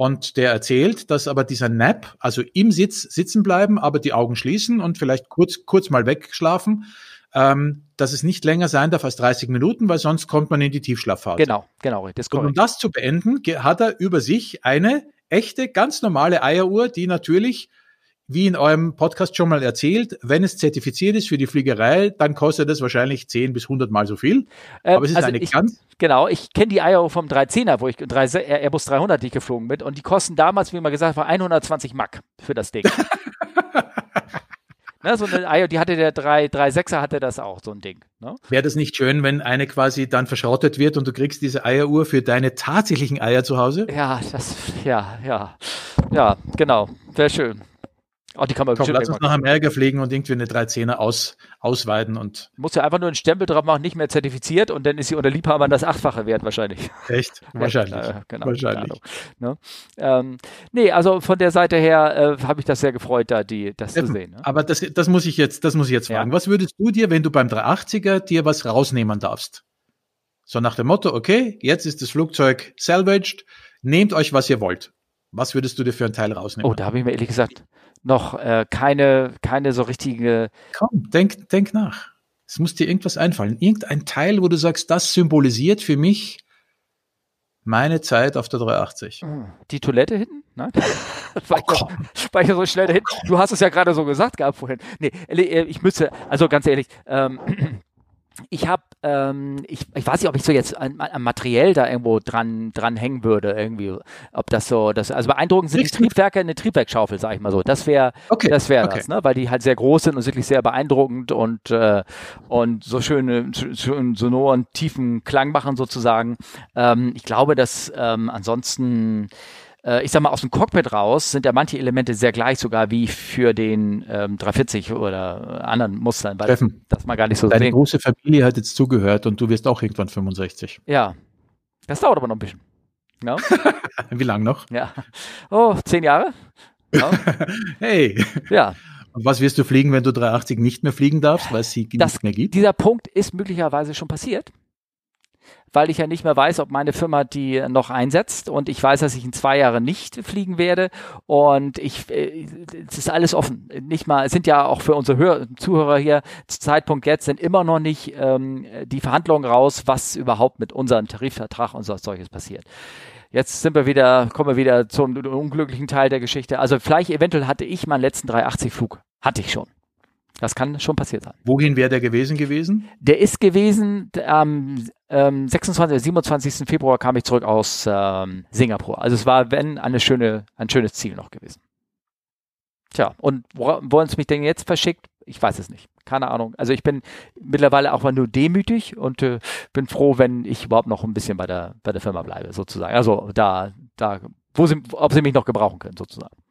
Und der erzählt, dass aber dieser Nap, also im Sitz sitzen bleiben, aber die Augen schließen und vielleicht kurz, kurz mal wegschlafen, ähm, dass es nicht länger sein darf als 30 Minuten, weil sonst kommt man in die Tiefschlafphase. Genau, genau. Das und um das zu beenden, hat er über sich eine echte, ganz normale Eieruhr, die natürlich wie in eurem Podcast schon mal erzählt, wenn es zertifiziert ist für die Fliegerei, dann kostet es wahrscheinlich 10 bis 100 Mal so viel. Ähm, Aber es ist also eine ich, ganz. Genau, ich kenne die Eier vom 310er, wo ich, 3, Airbus 300, die ich geflogen bin, und die kosten damals, wie man gesagt hat, 120 Mack für das Ding. *laughs* ne, so eine Eier, die hatte der 336er, hatte das auch, so ein Ding. Ne? Wäre das nicht schön, wenn eine quasi dann verschrottet wird und du kriegst diese Eieruhr für deine tatsächlichen Eier zu Hause? Ja, das, ja, ja. Ja, genau. Wäre schön. Oh, die kann man Komm, lass uns nach Amerika fliegen und irgendwie eine 310er aus, ausweiten und. Muss ja einfach nur einen Stempel drauf machen, nicht mehr zertifiziert und dann ist sie unter Liebhabern das Achtfache wert wahrscheinlich. Echt? *laughs* Wahrscheinlich. Ja, genau, Wahrscheinlich. Ne? Ähm, nee, also von der Seite her äh, habe ich das sehr gefreut, da die, das ja, zu sehen. Ne? Aber das, das muss ich jetzt, das muss ich jetzt fragen. Ja. Was würdest du dir, wenn du beim 380er dir was rausnehmen darfst? So nach dem Motto, okay, jetzt ist das Flugzeug salvaged, nehmt euch, was ihr wollt. Was würdest du dir für einen Teil rausnehmen? Oh, da habe ich mir ehrlich gesagt noch äh, keine, keine so richtige. Komm, denk, denk nach. Es muss dir irgendwas einfallen. Irgendein Teil, wo du sagst, das symbolisiert für mich meine Zeit auf der 380. Hm, die Toilette hinten? Nein? *laughs* war, oh, war ich so schnell dahin? Du hast es ja gerade so gesagt gehabt vorhin. Nee, äh, ich müsste, also ganz ehrlich, ähm, *clears throat* ich habe, ähm, ich, ich weiß nicht, ob ich so jetzt am, Materiell da irgendwo dran, dran hängen würde, irgendwie, ob das so, das, also beeindruckend sind die Triebwerke, eine Triebwerkschaufel, sag ich mal so. Das wäre, okay, das wäre okay. das, ne, weil die halt sehr groß sind und wirklich sehr beeindruckend und äh, und so schöne, schön sonoren, tiefen Klang machen sozusagen. Ähm, ich glaube, dass ähm, ansonsten ich sag mal, aus dem Cockpit raus sind ja manche Elemente sehr gleich, sogar wie für den ähm, 340 oder anderen Mustern, weil Steffen, das mal gar nicht so Deine sehen. große Familie hat jetzt zugehört und du wirst auch irgendwann 65. Ja, das dauert aber noch ein bisschen. Ja. *laughs* wie lang noch? Ja. Oh, zehn Jahre. Ja. *laughs* hey. Ja. Und was wirst du fliegen, wenn du 380 nicht mehr fliegen darfst, weil es sie das, nicht mehr gibt? Dieser Punkt ist möglicherweise schon passiert weil ich ja nicht mehr weiß, ob meine Firma die noch einsetzt und ich weiß, dass ich in zwei Jahren nicht fliegen werde und ich, äh, es ist alles offen. Nicht mal, es sind ja auch für unsere Hör Zuhörer hier, Zeitpunkt jetzt sind immer noch nicht ähm, die Verhandlungen raus, was überhaupt mit unserem Tarifvertrag und so solches passiert. Jetzt sind wir wieder, kommen wir wieder zum unglücklichen Teil der Geschichte. Also vielleicht eventuell hatte ich meinen letzten 380-Flug. Hatte ich schon. Das kann schon passiert sein. Wohin wäre der gewesen gewesen? Der ist gewesen am ähm, 26. 27. Februar kam ich zurück aus ähm, Singapur. Also es war, wenn, eine schöne, ein schönes Ziel noch gewesen. Tja, und wo, wo uns mich denn jetzt verschickt, Ich weiß es nicht. Keine Ahnung. Also ich bin mittlerweile auch mal nur demütig und äh, bin froh, wenn ich überhaupt noch ein bisschen bei der, bei der Firma bleibe, sozusagen. Also da, da, wo sie, ob sie mich noch gebrauchen können, sozusagen.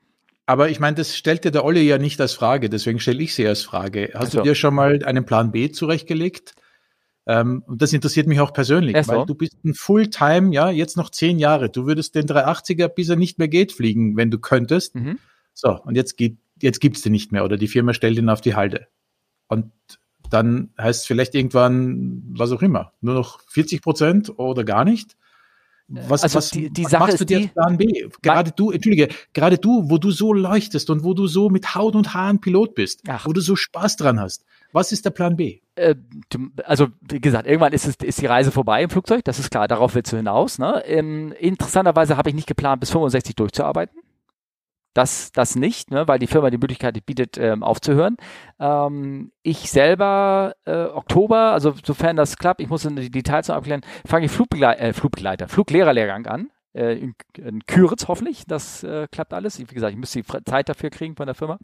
Aber ich meine, das stellt dir der Olli ja nicht als Frage, deswegen stelle ich sie als Frage. Hast also. du dir schon mal einen Plan B zurechtgelegt? Ähm, und das interessiert mich auch persönlich, ja, so. weil du bist ein Fulltime, ja, jetzt noch zehn Jahre. Du würdest den 380er, bis er nicht mehr geht, fliegen, wenn du könntest. Mhm. So, und jetzt geht, jetzt gibt's den nicht mehr oder die Firma stellt ihn auf die Halde. Und dann heißt es vielleicht irgendwann, was auch immer, nur noch 40 Prozent oder gar nicht. Was, also was, die, die was Sache machst du dir als Plan B? Gerade du, entschuldige, gerade du, wo du so leuchtest und wo du so mit Haut und Haaren Pilot bist, Ach. wo du so Spaß dran hast. Was ist der Plan B? Äh, also, wie gesagt, irgendwann ist, es, ist die Reise vorbei im Flugzeug, das ist klar, darauf willst du hinaus. Ne? Ähm, interessanterweise habe ich nicht geplant, bis 65 durchzuarbeiten. Das, das nicht, ne, weil die Firma die Möglichkeit bietet, ähm, aufzuhören. Ähm, ich selber, äh, Oktober, also sofern das klappt, ich muss die Details noch abklären, fange ich Flugbegle äh, Flugbegleiter, Fluglehrerlehrgang an. Äh, in, in Küritz hoffentlich, das äh, klappt alles. Wie gesagt, ich müsste die Zeit dafür kriegen von der Firma.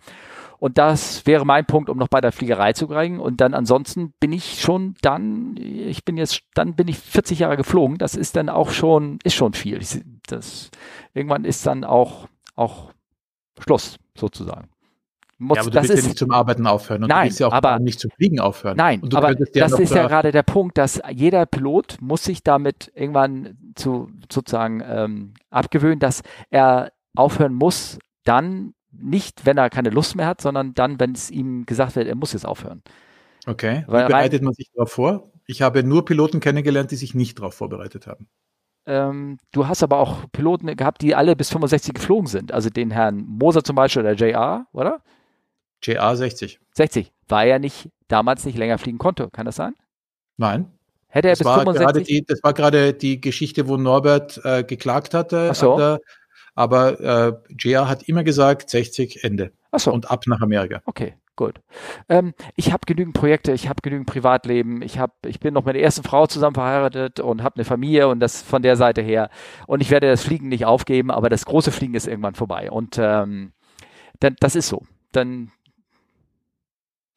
Und das wäre mein Punkt, um noch bei der Fliegerei zu kriegen. Und dann ansonsten bin ich schon dann, ich bin jetzt, dann bin ich 40 Jahre geflogen. Das ist dann auch schon, ist schon viel. Das, irgendwann ist dann auch, auch Schluss, sozusagen. Muss, ja, aber du willst ist, ja nicht zum Arbeiten aufhören und nein, du willst ja auch aber, nicht zum Fliegen aufhören. Nein, aber das ist ja gerade der Punkt, dass jeder Pilot muss sich damit irgendwann zu sozusagen ähm, abgewöhnen, dass er aufhören muss, dann nicht, wenn er keine Lust mehr hat, sondern dann, wenn es ihm gesagt wird, er muss jetzt aufhören. Okay. Wie bereitet man sich darauf vor? Ich habe nur Piloten kennengelernt, die sich nicht darauf vorbereitet haben. Ähm, du hast aber auch Piloten gehabt, die alle bis 65 geflogen sind. Also den Herrn Moser zum Beispiel oder JR, oder? JR 60. 60. War er nicht damals nicht länger fliegen konnte. Kann das sein? Nein. Hätte er das bis war 65? Die, das war gerade die Geschichte, wo Norbert äh, geklagt hatte. Ach so. Der, aber äh, JR hat immer gesagt, 60 Ende. Ach so. Und ab nach Amerika. Okay. Gut. Ähm, ich habe genügend Projekte, ich habe genügend Privatleben, ich habe, ich bin noch mit der ersten Frau zusammen verheiratet und habe eine Familie und das von der Seite her. Und ich werde das Fliegen nicht aufgeben, aber das große Fliegen ist irgendwann vorbei. Und ähm, dann, das ist so. Dann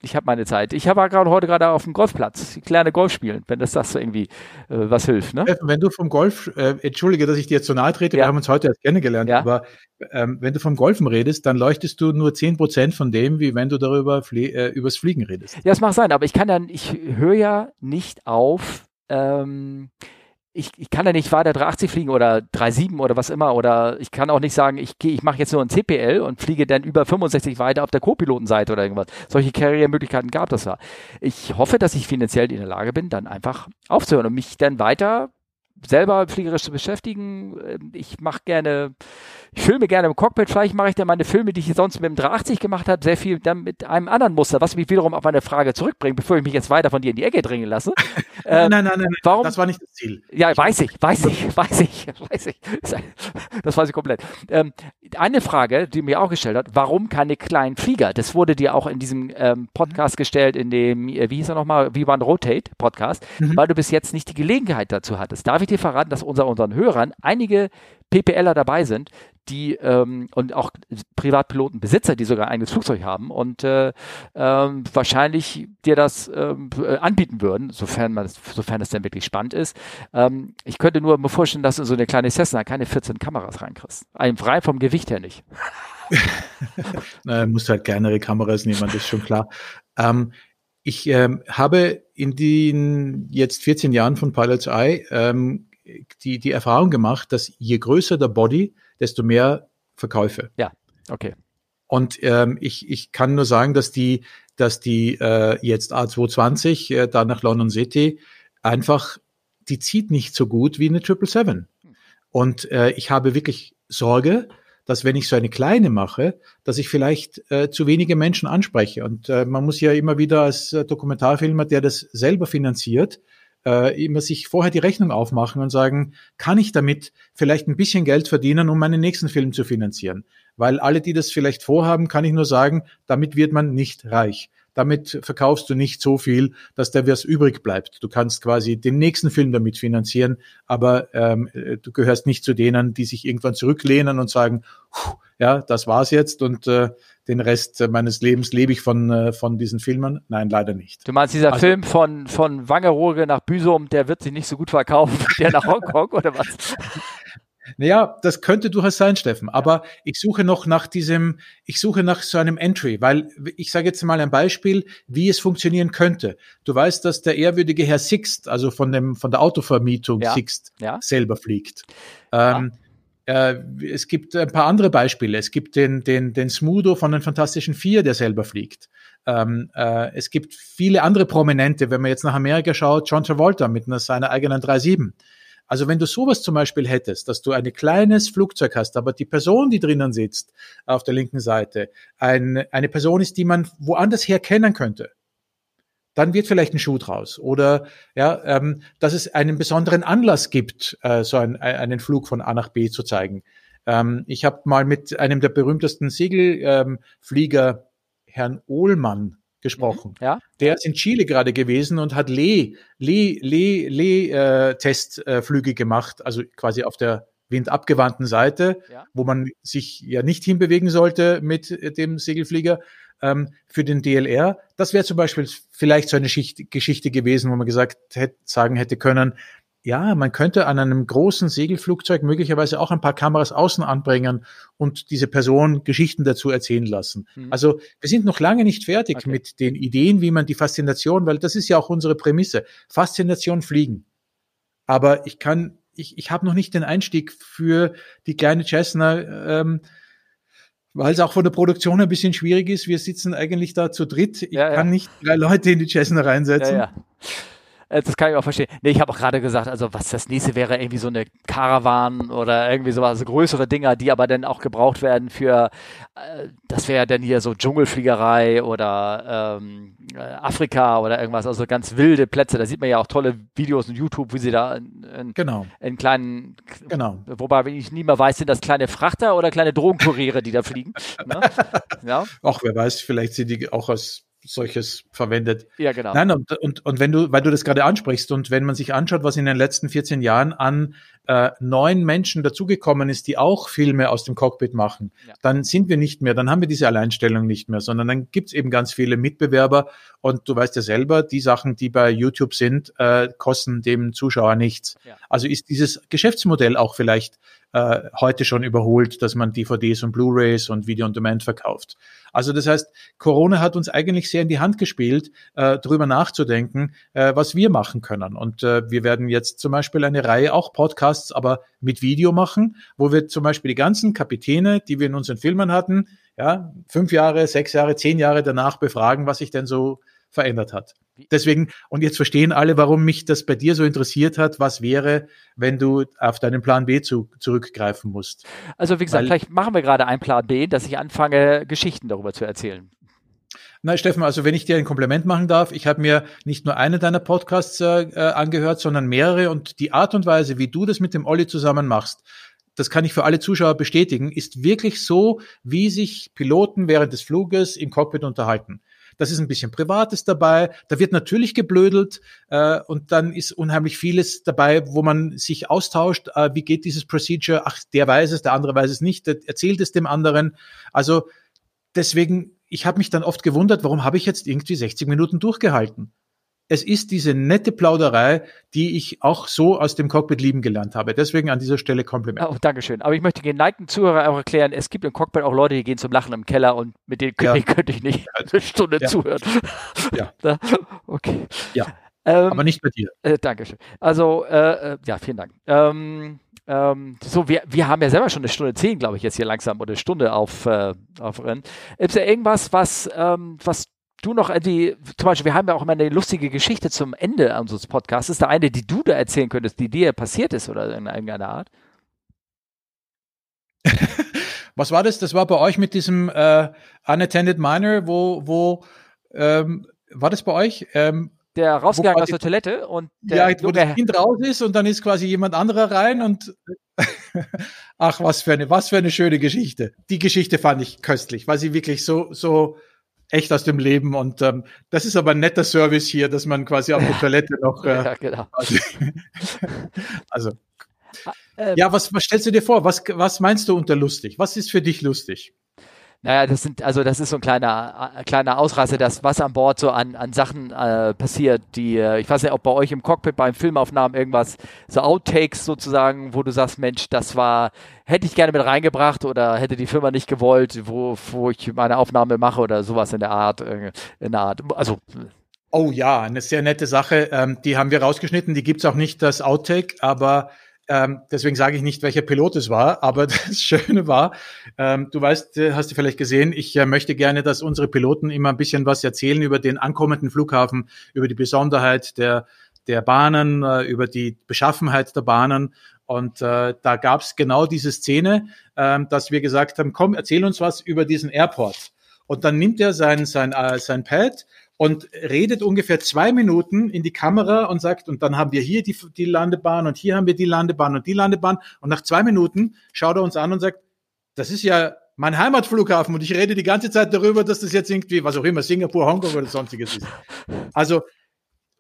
ich habe meine Zeit. Ich war gerade heute gerade auf dem Golfplatz. Ich lerne Golf spielen, wenn das das irgendwie äh, was hilft. Ne? Wenn du vom Golf, äh, entschuldige, dass ich dir zu nahe trete, ja. wir haben uns heute erst kennengelernt, ja. aber ähm, wenn du vom Golfen redest, dann leuchtest du nur zehn Prozent von dem, wie wenn du darüber flie äh, übers Fliegen redest. Ja, das mag sein, aber ich kann dann, ich höre ja nicht auf, ähm, ich, ich kann ja nicht weiter 380 fliegen oder 37 oder was immer oder ich kann auch nicht sagen, ich gehe, ich mache jetzt nur ein CPL und fliege dann über 65 weiter auf der Co-Pilotenseite oder irgendwas. Solche Karrieremöglichkeiten gab es ja. Ich hoffe, dass ich finanziell in der Lage bin, dann einfach aufzuhören und mich dann weiter selber fliegerisch zu beschäftigen. Ähm, ich mache gerne, ich filme gerne im Cockpit. Vielleicht mache ich dann meine Filme, die ich sonst mit dem 380 gemacht habe, sehr viel dann mit einem anderen Muster, was mich wiederum auf eine Frage zurückbringt, bevor ich mich jetzt weiter von dir in die Ecke dringen lasse. *laughs* ähm, nein, nein, nein, nein, warum? Das war nicht das Ziel. Ja, weiß ich, weiß ich, *laughs* weiß ich, weiß ich. *laughs* Das weiß ich komplett. Ähm, eine Frage, die mir auch gestellt hat, warum keine kleinen Flieger? Das wurde dir auch in diesem ähm, Podcast gestellt, in dem, äh, wie hieß er nochmal, V1 Rotate Podcast, mhm. weil du bis jetzt nicht die Gelegenheit dazu hattest. Darf ich dir verraten, dass unter unseren Hörern einige PPLer dabei sind, die ähm, und auch Privatpilotenbesitzer, die sogar ein eigenes Flugzeug haben und äh, ähm, wahrscheinlich dir das ähm, äh, anbieten würden, sofern man sofern es denn wirklich spannend ist. Ähm, ich könnte nur mir vorstellen, dass du so eine kleine Cessna keine 14 Kameras reinkriegst. Ein frei vom Gewicht her nicht. *laughs* Na, musst halt kleinere Kameras nehmen, das ist schon klar. Ähm, ich ähm, habe in den jetzt 14 Jahren von Pilot's Eye ähm, die, die Erfahrung gemacht, dass je größer der Body, desto mehr Verkäufe. Ja, okay. Und ähm, ich, ich kann nur sagen, dass die, dass die äh, jetzt A220 äh, da nach London City einfach, die zieht nicht so gut wie eine 777. Und äh, ich habe wirklich Sorge, dass wenn ich so eine kleine mache, dass ich vielleicht äh, zu wenige Menschen anspreche. Und äh, man muss ja immer wieder als äh, Dokumentarfilmer, der das selber finanziert, äh, immer sich vorher die Rechnung aufmachen und sagen, kann ich damit vielleicht ein bisschen Geld verdienen, um meinen nächsten Film zu finanzieren? Weil alle, die das vielleicht vorhaben, kann ich nur sagen, damit wird man nicht reich. Damit verkaufst du nicht so viel, dass da was übrig bleibt. Du kannst quasi den nächsten Film damit finanzieren, aber ähm, äh, du gehörst nicht zu denen, die sich irgendwann zurücklehnen und sagen, ja, das war's jetzt und äh, den Rest meines Lebens lebe ich von, äh, von diesen Filmen. Nein, leider nicht. Du meinst, dieser also, Film von, von Wangerooge nach Büsum, der wird sich nicht so gut verkaufen, der nach Hongkong oder was? Naja, das könnte durchaus sein, Steffen. Aber ich suche noch nach diesem, ich suche nach so einem Entry, weil ich sage jetzt mal ein Beispiel, wie es funktionieren könnte. Du weißt, dass der ehrwürdige Herr Sixt, also von dem, von der Autovermietung ja. Sixt, ja. selber fliegt. Ähm, ja. äh, es gibt ein paar andere Beispiele. Es gibt den, den, den Smudo von den Fantastischen Vier, der selber fliegt. Ähm, äh, es gibt viele andere Prominente, wenn man jetzt nach Amerika schaut, John Travolta mit einer, seiner eigenen 3.7. Also wenn du sowas zum Beispiel hättest, dass du ein kleines Flugzeug hast, aber die Person, die drinnen sitzt auf der linken Seite, ein, eine Person ist, die man woanders her kennen könnte, dann wird vielleicht ein Schuh draus. Oder ja, ähm, dass es einen besonderen Anlass gibt, äh, so ein, einen Flug von A nach B zu zeigen. Ähm, ich habe mal mit einem der berühmtesten Segelflieger, ähm, Herrn Ohlmann, gesprochen. Mhm, ja. Der ist in Chile gerade gewesen und hat Lee, Lee, Lee, Lee äh, Testflüge äh, gemacht, also quasi auf der windabgewandten Seite, ja. wo man sich ja nicht hinbewegen sollte mit dem Segelflieger ähm, für den DLR. Das wäre zum Beispiel vielleicht so eine Schicht, Geschichte gewesen, wo man gesagt hätte, sagen hätte können, ja, man könnte an einem großen Segelflugzeug möglicherweise auch ein paar Kameras außen anbringen und diese Person Geschichten dazu erzählen lassen. Mhm. Also wir sind noch lange nicht fertig okay. mit den Ideen, wie man die Faszination, weil das ist ja auch unsere Prämisse, Faszination fliegen. Aber ich kann, ich, ich habe noch nicht den Einstieg für die kleine Cessna, ähm, weil es auch von der Produktion ein bisschen schwierig ist. Wir sitzen eigentlich da zu dritt. Ich ja, kann ja. nicht drei Leute in die Cessna reinsetzen. Ja, das kann ich auch verstehen. Nee, ich habe auch gerade gesagt, also was das nächste wäre, irgendwie so eine Caravan oder irgendwie sowas, also größere Dinger, die aber dann auch gebraucht werden für, äh, das wäre dann hier so Dschungelfliegerei oder ähm, äh, Afrika oder irgendwas, also ganz wilde Plätze. Da sieht man ja auch tolle Videos in YouTube, wie sie da in, in, genau. in kleinen, genau. wobei ich nie mehr weiß, sind das kleine Frachter oder kleine Drogenkuriere, die da fliegen. ne? *laughs* ja? Auch wer weiß, vielleicht sind die auch aus solches verwendet. Ja, genau. Nein, und, und, und wenn du, weil du das gerade ansprichst und wenn man sich anschaut, was in den letzten 14 Jahren an äh, neun Menschen dazugekommen ist, die auch Filme aus dem Cockpit machen, ja. dann sind wir nicht mehr, dann haben wir diese Alleinstellung nicht mehr, sondern dann gibt's eben ganz viele Mitbewerber und du weißt ja selber, die Sachen, die bei YouTube sind, äh, kosten dem Zuschauer nichts. Ja. Also ist dieses Geschäftsmodell auch vielleicht äh, heute schon überholt, dass man DVDs und Blu-rays und Video on Demand verkauft. Also das heißt, Corona hat uns eigentlich sehr in die Hand gespielt, äh, darüber nachzudenken, äh, was wir machen können. Und äh, wir werden jetzt zum Beispiel eine Reihe auch Podcasts, aber mit Video machen, wo wir zum Beispiel die ganzen Kapitäne, die wir in unseren Filmen hatten, ja, fünf Jahre, sechs Jahre, zehn Jahre danach befragen, was sich denn so verändert hat. Deswegen, und jetzt verstehen alle, warum mich das bei dir so interessiert hat, was wäre, wenn du auf deinen Plan B zu, zurückgreifen musst. Also wie gesagt, Weil, vielleicht machen wir gerade einen Plan B, dass ich anfange, Geschichten darüber zu erzählen. Na, Steffen, also wenn ich dir ein Kompliment machen darf, ich habe mir nicht nur einen deiner Podcasts äh, äh, angehört, sondern mehrere und die Art und Weise, wie du das mit dem Olli zusammen machst, das kann ich für alle Zuschauer bestätigen, ist wirklich so, wie sich Piloten während des Fluges im Cockpit unterhalten. Das ist ein bisschen Privates dabei. Da wird natürlich geblödelt äh, und dann ist unheimlich vieles dabei, wo man sich austauscht. Äh, wie geht dieses Procedure? Ach, der weiß es, der andere weiß es nicht. Der erzählt es dem anderen. Also deswegen, ich habe mich dann oft gewundert, warum habe ich jetzt irgendwie 60 Minuten durchgehalten? es ist diese nette Plauderei, die ich auch so aus dem Cockpit lieben gelernt habe. Deswegen an dieser Stelle Kompliment. Oh, Dankeschön. Aber ich möchte den geneigten Zuhörer auch erklären, es gibt im Cockpit auch Leute, die gehen zum Lachen im Keller und mit denen ja. könnte ich nicht eine Stunde ja. zuhören. Ja. *laughs* okay. Ja. Ähm, Aber nicht mit dir. Äh, Dankeschön. Also, äh, äh, ja, vielen Dank. Ähm, ähm, so, wir, wir haben ja selber schon eine Stunde zehn, glaube ich, jetzt hier langsam oder eine Stunde auf, äh, auf Rennen. Ist da irgendwas, was, ähm, was du noch die, zum Beispiel, wir haben ja auch immer eine lustige Geschichte zum Ende unseres Podcasts. Ist da eine, die du da erzählen könntest, die dir passiert ist oder in irgendeiner Art? *laughs* Was war das? Das war bei euch mit diesem äh, Unattended Minor, wo, wo ähm, war das bei euch? Ähm, der rausgegangen aus der Toilette und der ja, wo das Kind raus ist und dann ist quasi jemand anderer rein und *laughs* ach, was für eine, was für eine schöne Geschichte. Die Geschichte fand ich köstlich, weil sie wirklich so, so, echt aus dem Leben. Und ähm, das ist aber ein netter Service hier, dass man quasi auf der *laughs* Toilette noch. Äh, ja, genau. *laughs* also. Ah, ähm, ja, was, was stellst du dir vor? Was, was meinst du unter lustig? Was ist für dich lustig? Naja, das sind, also das ist so ein kleiner, äh, kleiner Ausreißer, das, was an Bord so an, an Sachen äh, passiert, die, äh, ich weiß nicht, ob bei euch im Cockpit beim Filmaufnahmen irgendwas, so Outtakes sozusagen, wo du sagst, Mensch, das war, hätte ich gerne mit reingebracht oder hätte die Firma nicht gewollt, wo, wo ich meine Aufnahme mache oder sowas in der Art, äh, in der Art, also. Oh ja, eine sehr nette Sache. Ähm, die haben wir rausgeschnitten, die gibt's auch nicht, das Outtake, aber ähm, deswegen sage ich nicht, welcher Pilot es war, aber *laughs* das Schöne war, ähm, du weißt, äh, hast du vielleicht gesehen, ich äh, möchte gerne, dass unsere Piloten immer ein bisschen was erzählen über den ankommenden Flughafen, über die Besonderheit der, der Bahnen, äh, über die Beschaffenheit der Bahnen. Und äh, da gab es genau diese Szene, äh, dass wir gesagt haben, komm, erzähl uns was über diesen Airport. Und dann nimmt er sein, sein, äh, sein Pad und redet ungefähr zwei Minuten in die Kamera und sagt, und dann haben wir hier die, die Landebahn und hier haben wir die Landebahn und die Landebahn. Und nach zwei Minuten schaut er uns an und sagt, das ist ja mein Heimatflughafen und ich rede die ganze Zeit darüber, dass das jetzt irgendwie, was auch immer, Singapur, Hongkong oder sonstiges ist. Also,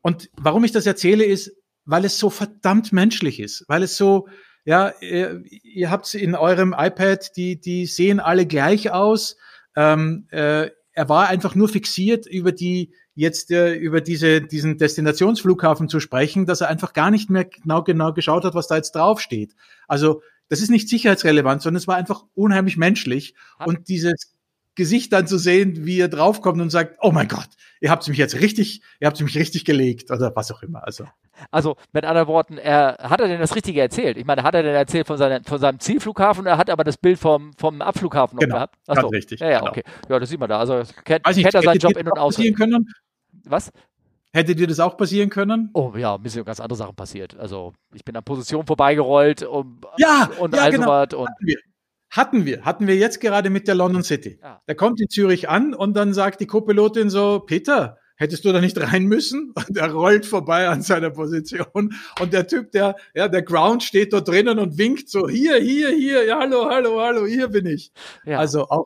und warum ich das erzähle, ist, weil es so verdammt menschlich ist, weil es so, ja, ihr, ihr habt in eurem iPad, die, die sehen alle gleich aus. Ähm, äh, er war einfach nur fixiert über die jetzt äh, über diese diesen Destinationsflughafen zu sprechen, dass er einfach gar nicht mehr genau genau geschaut hat, was da jetzt draufsteht. Also das ist nicht sicherheitsrelevant, sondern es war einfach unheimlich menschlich und dieses Gesicht dann zu sehen, wie er draufkommt und sagt, oh mein Gott, ihr habt mich jetzt richtig, ihr habt mich richtig gelegt oder was auch immer. Also, also mit anderen Worten, er, hat er denn das Richtige erzählt? Ich meine, hat er denn erzählt von, seinen, von seinem Zielflughafen er hat aber das Bild vom, vom Abflughafen noch genau, gehabt? Achso. Ganz richtig. Ja, ja, genau. okay. Ja, das sieht man da. Also kennt, Weiß kennt er seinen Job in- und können? Was? Hätte dir das auch passieren können? Oh ja, mir sind ganz andere Sachen passiert. Also ich bin an Position vorbeigerollt und, ja, und ja, all genau. Und Hatten wir. Hatten wir, jetzt gerade mit der London City. Ja. Der kommt in Zürich an und dann sagt die Co-Pilotin so, Peter, hättest du da nicht rein müssen? *laughs* Und er rollt vorbei an seiner Position und der Typ, der, ja, der Ground steht dort drinnen und winkt so, hier, hier, hier, ja, hallo, hallo, hallo, hier bin ich. ja. Also auch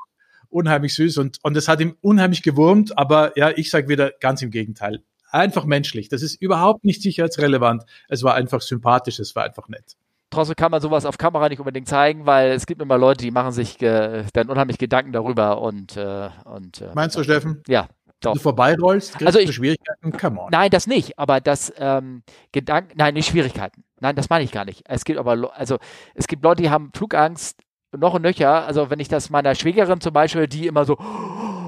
unheimlich süß und, und es hat ihm unheimlich gewurmt, aber ja, ich sage wieder ganz im Gegenteil. Einfach menschlich. Das ist überhaupt nicht sicherheitsrelevant. Es war einfach sympathisch, es war einfach nett trotzdem kann man sowas auf Kamera nicht unbedingt zeigen, weil es gibt immer Leute, die machen sich äh, dann unheimlich Gedanken darüber und, äh, und äh, Meinst du, Steffen? Ja. Doch. Du vorbeirollst, kriegst also ich, du Schwierigkeiten, come on. Nein, das nicht, aber das ähm, Gedanken, nein, nicht Schwierigkeiten. Nein, das meine ich gar nicht. Es gibt aber, also es gibt Leute, die haben Flugangst noch und nöcher. Also wenn ich das meiner Schwägerin zum Beispiel, die immer so,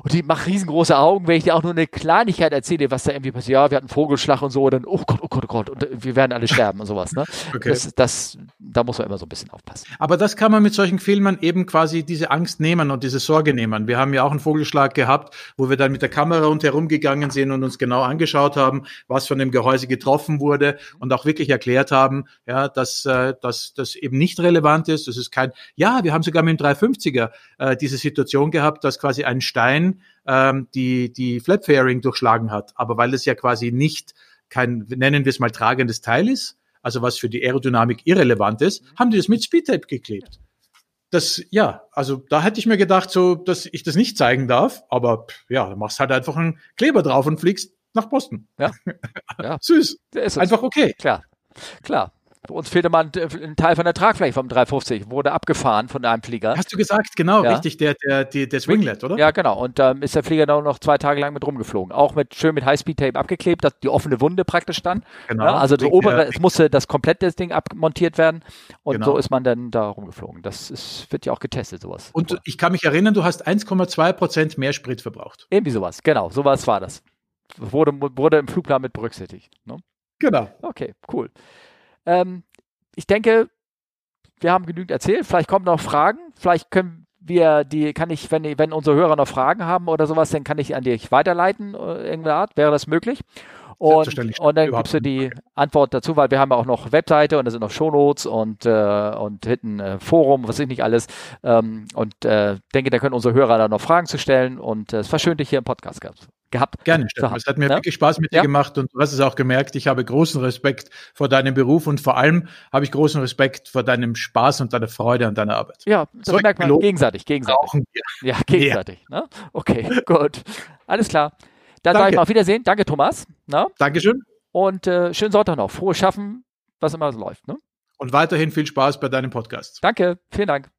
und die macht riesengroße Augen, wenn ich dir auch nur eine Kleinigkeit erzähle, was da irgendwie passiert. Ja, wir hatten Vogelschlag und so, dann, oh Gott, oh Gott, oh Gott, und wir werden alle sterben und sowas. Ne? *laughs* Okay. Das, das, da muss man immer so ein bisschen aufpassen. Aber das kann man mit solchen Filmen eben quasi diese Angst nehmen und diese Sorge nehmen. Wir haben ja auch einen Vogelschlag gehabt, wo wir dann mit der Kamera rundherum gegangen sind und uns genau angeschaut haben, was von dem Gehäuse getroffen wurde und auch wirklich erklärt haben, ja, dass, äh, dass das eben nicht relevant ist. Das ist kein, ja, wir haben sogar mit dem 350er äh, diese Situation gehabt, dass quasi ein Stein ähm, die, die Flap-Fairing durchschlagen hat. Aber weil es ja quasi nicht kein, nennen wir es mal, tragendes Teil ist, also was für die Aerodynamik irrelevant ist, haben die das mit Speedtape geklebt. Das, ja, also da hätte ich mir gedacht, so, dass ich das nicht zeigen darf, aber ja, du machst halt einfach einen Kleber drauf und fliegst nach Boston. Ja. *laughs* ja. Süß. Einfach okay. Klar. Klar. Uns fehlte mal ein, ein, Teil von der Tragfläche vom 350, wurde abgefahren von einem Flieger. Hast du gesagt, genau, ja. richtig, der, der, der, der Swinglet, oder? Ja, genau. Und ähm, ist der Flieger dann noch zwei Tage lang mit rumgeflogen. Auch mit schön mit Highspeed-Tape abgeklebt, dass die offene Wunde praktisch dann. Genau. Ja, also das obere, es musste das komplette Ding abmontiert werden. Und genau. so ist man dann da rumgeflogen. Das ist, wird ja auch getestet, sowas. Und ich kann mich erinnern, du hast 1,2 Prozent mehr Sprit verbraucht. Irgendwie sowas, genau. Sowas war das. Wurde, wurde im Flugplan mit berücksichtigt. Ne? Genau. Okay, cool. Ähm, ich denke, wir haben genügend erzählt. Vielleicht kommen noch Fragen. Vielleicht können wir die, kann ich, wenn, wenn unsere Hörer noch Fragen haben oder sowas, dann kann ich an dich weiterleiten, äh, irgendeine Art. Wäre das möglich? Und, und dann gibst du die Antwort dazu, weil wir haben ja auch noch Webseite und da sind noch Shownotes und, äh, und hinten äh, Forum, was ich nicht alles. Ähm, und äh, denke, da können unsere Hörer da noch Fragen zu stellen und äh, es war schön, dich hier im Podcast gehabt gehabt. Gerne, Stefan. Es hat mir ja? wirklich Spaß mit dir ja? gemacht und du hast es auch gemerkt. Ich habe großen Respekt vor deinem Beruf und vor allem habe ich großen Respekt vor deinem Spaß und deiner Freude an deiner Arbeit. Ja, das so merkt man gegenseitig, gegenseitig. Ja, gegenseitig. Ne? Okay, gut. Alles klar. Dann sage ich mal auf Wiedersehen. Danke, Thomas. Na? Ne? Dankeschön. Und äh, schönen Sonntag noch. Frohes Schaffen, was immer so läuft. Ne? Und weiterhin viel Spaß bei deinem Podcast. Danke, vielen Dank.